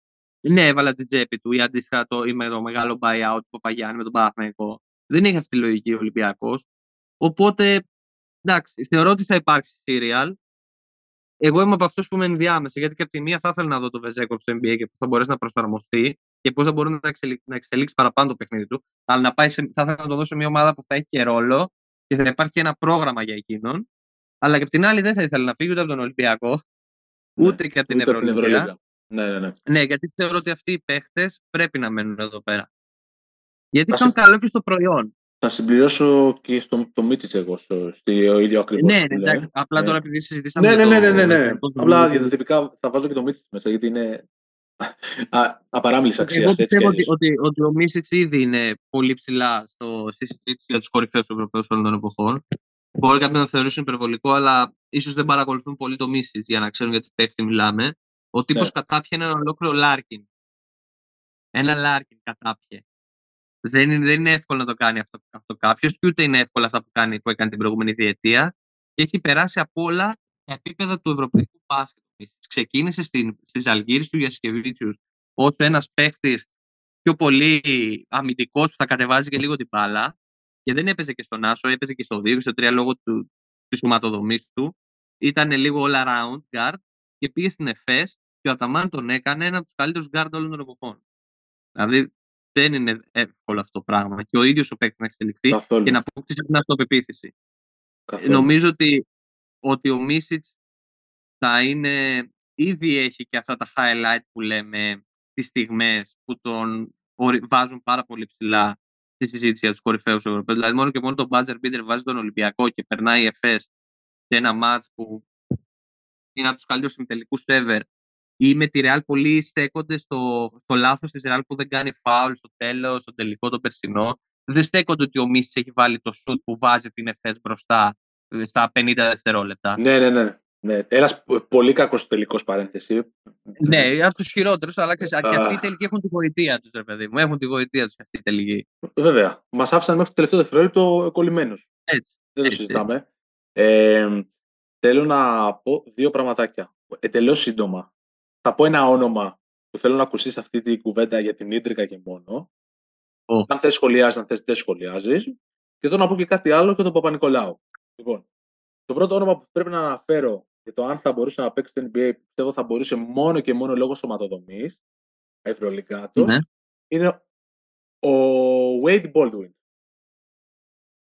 Ναι, έβαλε την τσέπη του ή αντίστοιχα το, ή με το μεγάλο buyout του Παπαγιάννη με τον Παναθηναϊκό. Δεν έχει αυτή τη λογική ο Ολυμπιακός. Οπότε εντάξει, θεωρώ ότι θα υπάρξει serial. Εγώ είμαι από αυτούς που είμαι ενδιάμεσα, γιατί και από τη μία θα ήθελα να δω το Βεζέκοφ στο NBA και πώ θα μπορέσει να προσαρμοστεί και πώς θα μπορεί να εξελίξει, να εξελίξει παραπάνω το παιχνίδι του. Αλλά να πάει σε, θα ήθελα να το δώσω μια ομάδα που θα έχει και ρόλο και θα υπάρχει και ένα πρόγραμμα για εκείνον. Αλλά και από την άλλη δεν θα ήθελα να φύγει ούτε από τον Ολυμπιακό, Ναι, ούτε και από την Ούτε από την Ευρωλίγα. Ευρωλίγα. Ναι, ναι, ναι. Ναι, γιατί θεωρώ ότι αυτοί οι παίχτες πρέπει να μένουν εδώ πέρα. Γιατί Θα κάνουν σε- καλό και στο προϊόν. Θα συμπληρώσω και στο το Μίτσιτς εγώ, στο, στο ίδιο ακριβώς. Ναι, ναι, εντάξει, απλά Ναι. τώρα επειδή συζητήσαμε. Ναι, για ναι, ναι, το ναι, ναι, ναι. Βεζένκοφ, Απλά νομίζω για τα τυπικά θα βάζω και το Μίτσιτς μέσα, γιατί είναι α, απαράμιλλης αξίας. Εγώ έτσι κι πιστεύω ότι, αλλιώς. ότι, ότι ο Μίτσιτς ήδη είναι πολύ ψηλά στο, στη συζήτηση για τους κορυφαίους Ευρωπαίους όλων των εποχών. Μπορεί κάποιοι να το θεωρήσουν υπερβολικό, αλλά ίσως δεν παρακολουθούν πολύ το Μίτσιτς για να ξέρουν για τι παίχτη μιλάμε. Ο τύπος Ναι. κατάπιε έναν ολόκληρο Λάρκιν. Ένα Λάρκιν κατάπιε. Δεν είναι, δεν είναι εύκολο να το κάνει αυτό, αυτό κάποιος και ούτε είναι εύκολο αυτά που, κάνει, που έκανε την προηγούμενη διετία. Και έχει περάσει από όλα τα επίπεδα του ευρωπαϊκού μπάσκετ. Ξεκίνησε στην, στις Αλγύρες του Γιασκεβίτσιους ως ένας παίχτης πιο πολύ αμυντικός που θα κατεβάζει και λίγο την μπάλα και δεν έπαιζε και στον Άσο, έπαιζε και στο 2 και στο 3 λόγω του, της σωματοδομής του. Ήταν λίγο all around guard και πήγε στην ΕΦΕΣ και ο Αταμάν τον έκανε ένα από τους καλύτερους guard όλων των εποχών. Δηλαδή δεν είναι εύκολο αυτό το πράγμα και ο ίδιος ο παίκτης να εξελιχθεί Καθόλου. και να αποκτήσει την αυτοπεποίθηση. Καθόλου. Νομίζω ότι, ότι ο Μίσιτς θα είναι, ήδη έχει και αυτά τα highlight που λέμε τις στιγμές που τον ορι- βάζουν πάρα πολύ ψηλά στη συζήτηση για τους κορυφαίους Ευρωπαίους. Δηλαδή μόνο και μόνο τον buzzer beater βάζει τον Ολυμπιακό και περνάει η ΕΦΕΣ σε ένα match που είναι από τους καλύτερους συμμετελικούς ever ή με τη Real πολλοί στέκονται στο, στο λάθος της Real που δεν κάνει φάουλ στο τέλος, στο τελικό το περσινό. Δεν στέκονται ότι ο Μίσης έχει βάλει το σουτ που βάζει την ΕΦΕΣ μπροστά ε, στα 50 δευτερόλεπτα. Ναι, ναι, ναι. ναι. Ένας πολύ κακός τελικός παρένθεση. Ναι, από τους χειρότερους, αλλά και, και αυτοί οι τελικοί έχουν τη γοητεία τους, ρε παιδί μου. Έχουν τη γοητεία τους αυτοί οι τελικοί. Βέβαια. Μας άφησαν μέχρι το τελευταίο δευτερόλεπτο κολλημένους. Έτσι. Δεν το έτσι, συζητάμε. Ε, θέλω να πω δύο πραγματάκια. Εντελώς σύντομα. Θα πω ένα όνομα που θέλω να ακούσει αυτή την κουβέντα για την ίντρικα και μόνο. Ω. Αν θες σχολιάζει, αν θες δεν σχολιάζεις. Και θέλω να πω και κάτι άλλο για τον Παπα-Νικολάου. Λοιπόν, το πρώτο όνομα που πρέπει να αναφέρω για το αν θα μπορούσε να παίξει το NBA, πιστεύω θα μπορούσε μόνο και μόνο λόγω σωματοδομής, ευρωλυκάτο, Ναι. είναι ο Wade Baldwin.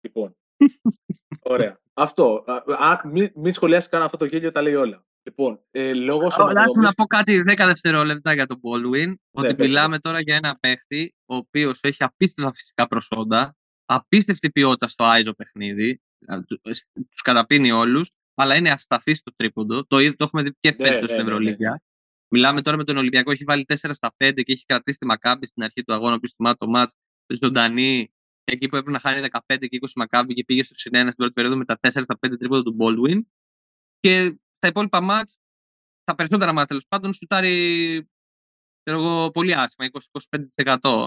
Λοιπόν, ωραία. Αυτό. Α, α, μην, μην σχολιάσεις καν αυτό το γέλιο, τα λέει όλα. Λοιπόν, ε, λόγω Άσε μου σωματοδομής... να πω κάτι 10 δευτερόλεπτα για τον Baldwin. ότι πες μιλάμε τώρα για ένα παίχτη ο οποίος έχει απίστευτα φυσικά προσόντα, απίστευτη ποιότητα στο Άιζο παιχνίδι. Του καταπίνει όλους, αλλά είναι ασταθή στο τρίποντο. Το, είδε- το έχουμε δει και Ναι, φέτος ναι, στην ναι, ναι. Ευρωλίγια. Μιλάμε τώρα με τον Ολυμπιακό, έχει βάλει 4 στα 5 και έχει κρατήσει τη Μακάμπη στην αρχή του αγώνα που στο το μάτς ζωντανή. Εκεί που έπρεπε να χάνει 15 και 20 Μακάμπη και πήγε στο συν 1 στην πρώτη περίοδο με τα 4 στα 5 τρίποντα του Baldwin. Και στα υπόλοιπα μάτς, τα περισσότερα μάτς τέλος πάντων, σουτάρει ξέρω εγώ, πολύ άσχημα, 20-25%.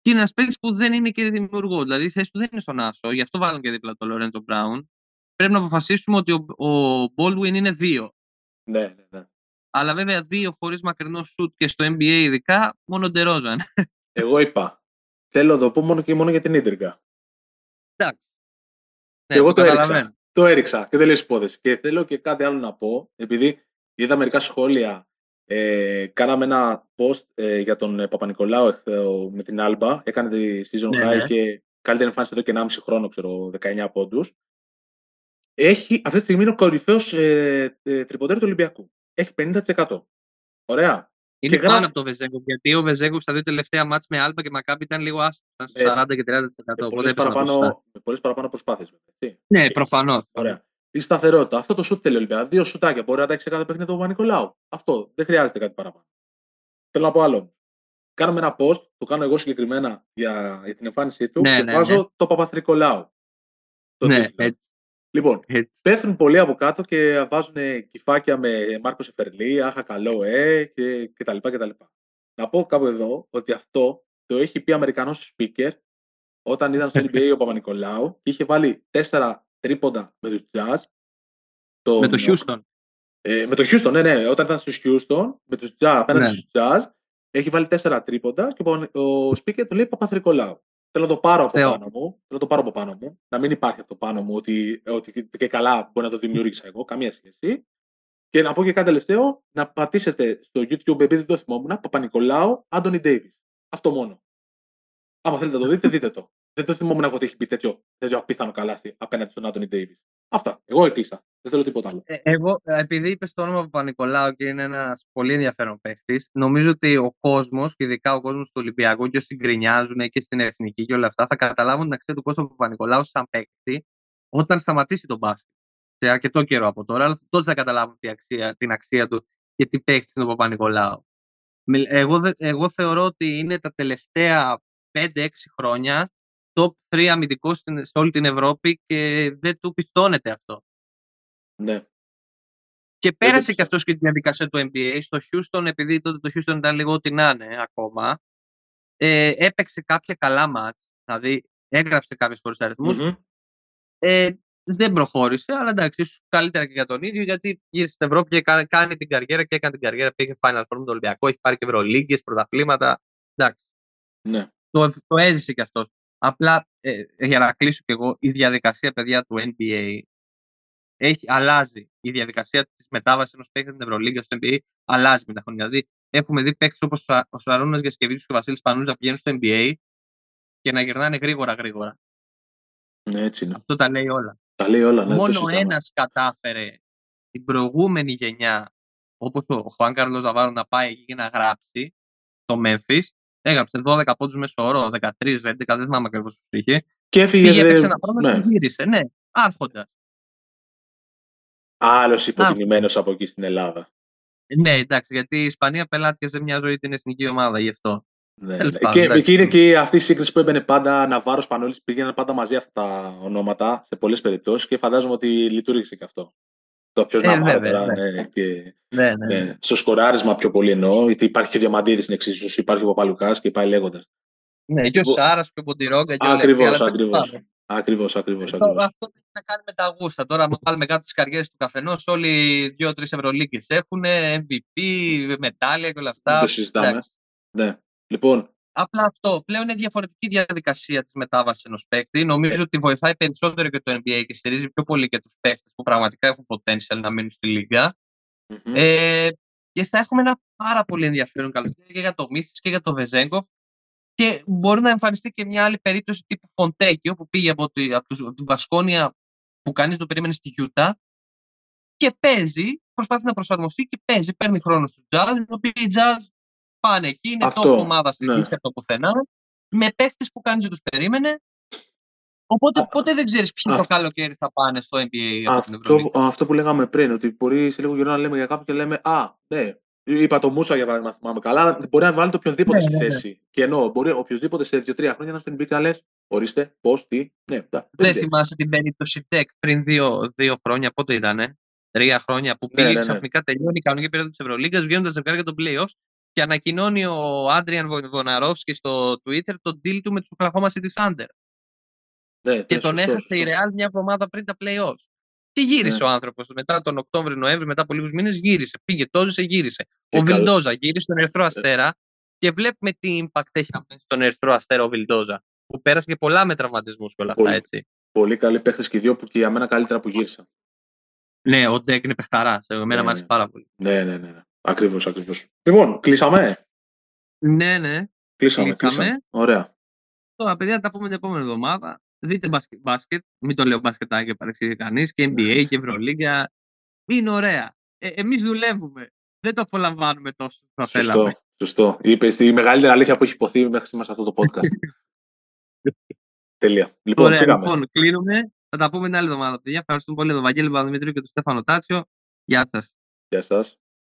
Και είναι ένας παίκτης που δεν είναι και δημιουργό. Δηλαδή η θέση του δεν είναι στον Άσο, γι' αυτό βάλουν και δίπλα το Λορέντζο Μπράουν. Πρέπει να αποφασίσουμε ότι ο, ο Baldwin είναι δύο. Ναι, ναι, ναι. Αλλά βέβαια δύο χωρίς μακρινό σουτ και στο NBA ειδικά, μόνο ντερόζαν. Εγώ είπα, θέλω να το πω μόνο και μόνο για την ίντρικα. Εντάξει. Και εγώ το έριξα. Ναι, καταλαβαίνω. Το έριξα και τελείωσε η υπόθεση. Και θέλω και κάτι άλλο να πω, επειδή είδα μερικά σχόλια. Ε, κάναμε ένα post ε, για τον ε, Παπα-Νικολάου εχθέ- ο- με την Άλμπα. Έκανε τη season Ναι, high ναι. και καλύτερη εμφάνιση εδώ και 1,5 χρόνο, ξέρω, 19 πόντους. Έχει, αυτή τη στιγμή είναι ο κορυφαίος ε, ε, τριποντέρ του Ολυμπιακού. Έχει 50%. Ωραία. Είναι γράφει- πάνω από το Βεζέγκο. Γιατί ο Βεζέγκο στα δύο τελευταία μάτς με Άλμπα και Μακάμπη ήταν λίγο άσχημο. Ήταν στο Ε, 40 και 30%. Με Οπότε πολλές έπαιζαν ποσοστά. παραπάνω, με πολλές παραπάνω προσπάθειες. βέβαια, έτσι. Ναι, προφανώς. Ωραία. Η σταθερότητα. Αυτό το σουτ θέλει ο Ολυμπιακός. Δύο σουτάκια. Μπορεί να τα έχει σε κάθε παιχνίδι του Παπα-Νικολάου. Αυτό. Δεν χρειάζεται κάτι παραπάνω. Θέλω να πω άλλο. Κάνουμε ένα post, το κάνω εγώ συγκεκριμένα για, για την εμφάνισή του Ναι, και ναι, βάζω ναι. το Παπαθρικολάου. Το Ναι, τίτλο. έτσι. Λοιπόν, έτσι. πέφτουν πολλοί από κάτω και βάζουν κυφάκια με Μάρκο Εφερλή, άχα καλό, ε, και, και τα λοιπά και τα λοιπά. Να πω κάπου εδώ ότι αυτό το έχει πει Αμερικανός speaker όταν ήταν στο NBA ο Παπα-Νικολάου και είχε βάλει τέσσερα τρίποντα με τους Jazz. τον- Με το Houston. ε, με το Houston, ναι, ναι. Όταν ήταν στους Houston, με τους Jazz, απέναντι Ναι. στους Jazz, έχει βάλει τέσσερα τρίποντα και ο, Παπα- ο speaker του λέει Παπαθρικολάου. Θέλω να το πάρω από Θεό. πάνω μου. Θέλω να το πάρω από πάνω μου. Να μην υπάρχει αυτό πάνω μου ότι, ότι και καλά μπορεί να το δημιούργησα εγώ. Καμία σχέση. Και να πω και κάτι τελευταίο. Να πατήσετε στο YouTube, επειδή δεν το θυμόμουν, Παπα-Νικολάου, Άντωνι Ντέιβις. Αυτό μόνο. Άμα θέλετε να το δείτε, δείτε το. Δεν το θυμόμουν εγώ ότι έχει πει τέτοιο, τέτοιο απίθανο καλάθι απέναντι στον Άντωνι Ντέιβις. Αυτά. Εγώ έκλεισα. Δεν θέλω τίποτα άλλο. Ε, Εγώ, ε, επειδή είπες το όνομα Παπα-Νικολάου και είναι ένας πολύ ενδιαφέρον παίχτη, νομίζω ότι ο κόσμος, και ειδικά ο κόσμος του Ολυμπιακού και όσοι γκρινιάζουν και στην εθνική και όλα αυτά, θα καταλάβουν την αξία του Κώστα Παπα-Νικολάου σαν παίχτη όταν σταματήσει τον μπάσκετ. Σε αρκετό καιρό από τώρα, αλλά τότε θα καταλάβουν την αξία, την αξία του και τι παίχτη είναι ο Παπα-Νικολάου. Μιλ- Εγώ, δε- εγώ θεωρώ ότι είναι τα τελευταία 5-6 χρόνια top 3 αμυντικός στην- σε όλη την Ευρώπη και δεν του πιστώνεται αυτό. Ναι. Και το πέρασε πιστεύω. και αυτός και τη διαδικασία του NBA. Στο Houston, επειδή τότε το Houston ήταν λίγο ό,τι να είναι ακόμα, ε, έπαιξε κάποια καλά μάτς, δηλαδή έγραψε κάποιες φορές αριθμούς, Μμμ. ε, δεν προχώρησε, αλλά εντάξει, ίσως καλύτερα και για τον ίδιο, γιατί γύρισε στην Ευρώπη και κα- κάνει την καριέρα και έκανε την καριέρα, πήγε Final Four με το Ολυμπιακό, έχει πάρει και Ευρωλίγκες, πρωταθλήματα, εντάξει, Ναι. το, το έζησε κι αυτός. Απλά, ε, για να κλείσω κι εγώ, η διαδικασία, παιδιά, του NBA έχει, αλλάζει. Η διαδικασία της μετάβασης ενός παίκτη στην Ευρωλίγκα στο NBA αλλάζει με τα χρόνια. Δηλαδή, έχουμε δει παίκτες όπως ο Σαρούνα Γιασκεβίτσιος και ο Βασίλης Πανούζα να πηγαίνουν στο NBA και να γυρνάνε γρήγορα-γρήγορα. ναι, έτσι είναι. Αυτό τα λέει όλα. Τα λέει όλα. Ναι, δεν το Μόνο συζητάμε. ένας κατάφερε την προηγούμενη γενιά, όπως ο Χουάν Κάρλο Ζαβάρο, να πάει εκεί και να γράψει το Memphis. Έγραψε 12 πόντους μέσω όρο, 13, 11, δεν θυμάμαι ακριβώς του είχε. Και έφυγε. Πήγε, δε- έπαιξε ένα χρόνο ναι. και γύρισε. Ναι, άρχοντας. Άλλος υποτιμημένος από εκεί στην Ελλάδα. Ναι, εντάξει, γιατί η Ισπανία πελάτηκε μια ζωή την εθνική ομάδα γι' αυτό. Ναι, ναι. Και, εκεί είναι και αυτή η σύγκριση που έμπαινε πάντα Ναβάρος Πανόλης, πήγαιναν πάντα μαζί αυτά τα ονόματα σε πολλές περιπτώσεις και φαντάζομαι ότι λειτουργήσε και αυτό. Το ποιος ε, να τώρα. Ναι, ναι, και, ναι, ναι, ναι. Στο σκοράρισμα πιο πολύ εννοώ, γιατί υπάρχει και ο Διαμαντίδης στην εξίσωση, υπάρχει ο Παπαλουκάς και πάει λέγοντας. Ναι, και ο Σάρας και ο Ποντιρόγκα. Ακριβώς, ακριβώς. Ακριβώς, ακριβώς. Αυτό έχει να κάνει με τα γούστα. Τώρα, αν βάλουμε κάτω τι καριέρες του καθενό, όλοι δύο-τρεις Ευρωλίκε έχουν, MVP, μετάλλια και όλα αυτά. Δεν το συζητάμε. Ναι. Λοιπόν, Απλά αυτό. Πλέον είναι διαφορετική διαδικασία της μετάβασης ενός παίκτη. Νομίζω ότι βοηθάει περισσότερο και το NBA και στηρίζει πιο πολύ και τους παίκτες που πραγματικά έχουν potential να μείνουν στη λίγα. Mm-hmm. Ε, και θα έχουμε ένα πάρα πολύ ενδιαφέρον καλοκαίρι και για το Μίθι και για το Βεζέγκοφ. Και μπορεί να εμφανιστεί και μια άλλη περίπτωση τύπου Φοντέκιο που πήγε από, τη, από την Βασκόνια που κανείς το περίμενε στη Γιούτα και παίζει, προσπαθεί να προσαρμοστεί και παίζει, παίρνει χρόνο στους Jazz, οι οποίοι οι Jazz πάνε εκεί, είναι αυτό, top ομάδα στη ναι. από το πουθενά, με παίχτες που κανείς δεν τους περίμενε. Οπότε ποτέ δεν ξέρεις ποιοι το καλοκαίρι θα πάνε στο NBA από την Ευρωλίγα. Αυτό που λέγαμε πριν, ότι μπορεί σε λίγο καιρό να λέμε για κάποιον και λέμε Α, ναι, είπα το Μούσα για παράδειγμα, θυμάμαι καλά, μπορεί να βάλει το οποιονδήποτε ναι, στη ναι, ναι. θέση. Και ενώ μπορεί οποιοδήποτε σε 2-3 χρόνια να στην NBA και λες, ορίστε, πώς, τι, ναι. Τα, δεν θυμάσαι την περίπτωση Τεκ πριν δύο, δύο χρόνια, πότε ήταν, τρία χρόνια που πήγε ναι, ναι, ξαφνικά τελειώνει η κανονική περίοδο της Ευρωλίγα, βγαίνοντας ζευγάρι για τον playoffs και ανακοινώνει ο Άντριαν Βοναρόφσκι στο Twitter τον deal του με τους Oklahoma City Thunder. Ναι, και τον έχασε η Real μια εβδομάδα πριν τα playoffs. Τι γύρισε ναι. ο άνθρωπος μετά τον Οκτώβριο-Νοέμβριο, μετά από λίγους μήνες, γύρισε. Πήγε, τόζησε, γύρισε. ο Βιλντόζα γύρισε στον Ερυθρό ναι. Αστέρα και βλέπουμε τι impact έχει στον Ερυθρό Αστέρα ο Βιλντόζα. Που πέρασε και πολλά με τραυματισμούς και όλα αυτά, έτσι. Πολύ καλή παίχτες και δύο που και για μένα καλύτερα που γύρισαν. Ναι, ο Ντέκ είναι παιχταράς. Εμένα ναι, μου άρεσε πάρα πολύ. Ναι, ναι, ναι. Ακριβώς, ακριβώς. Λοιπόν, κλείσαμε; Ναι, ναι. Κλείσαμε, κλείσαμε. Ωραία. Τώρα, παιδιά, θα τα πούμε την επόμενη εβδομάδα. Δείτε μπάσκετ, μπάσκετ. μην το λέω μπασκετάκι παρεξηγεί κανείς, και NBA και Ευρωλίγια. Είναι ωραία. Ε, εμείς δουλεύουμε. Δεν το απολαμβάνουμε τόσο θα σωστό, θέλαμε. Σωστό. Είπε η μεγαλύτερη αλήθεια που έχει υποθεί μέχρι σήμερα σε αυτό το podcast. Τελεία. Λοιπόν, Ωραία, λοιπόν, κλείνουμε. Θα τα πούμε την άλλη εβδομάδα. Παιδιά, ευχαριστούμε πολύ τον Βαγγέλη Παπαδημητρίου και τον Στέφανο Τάτσιο. Γεια σας. Γεια σας.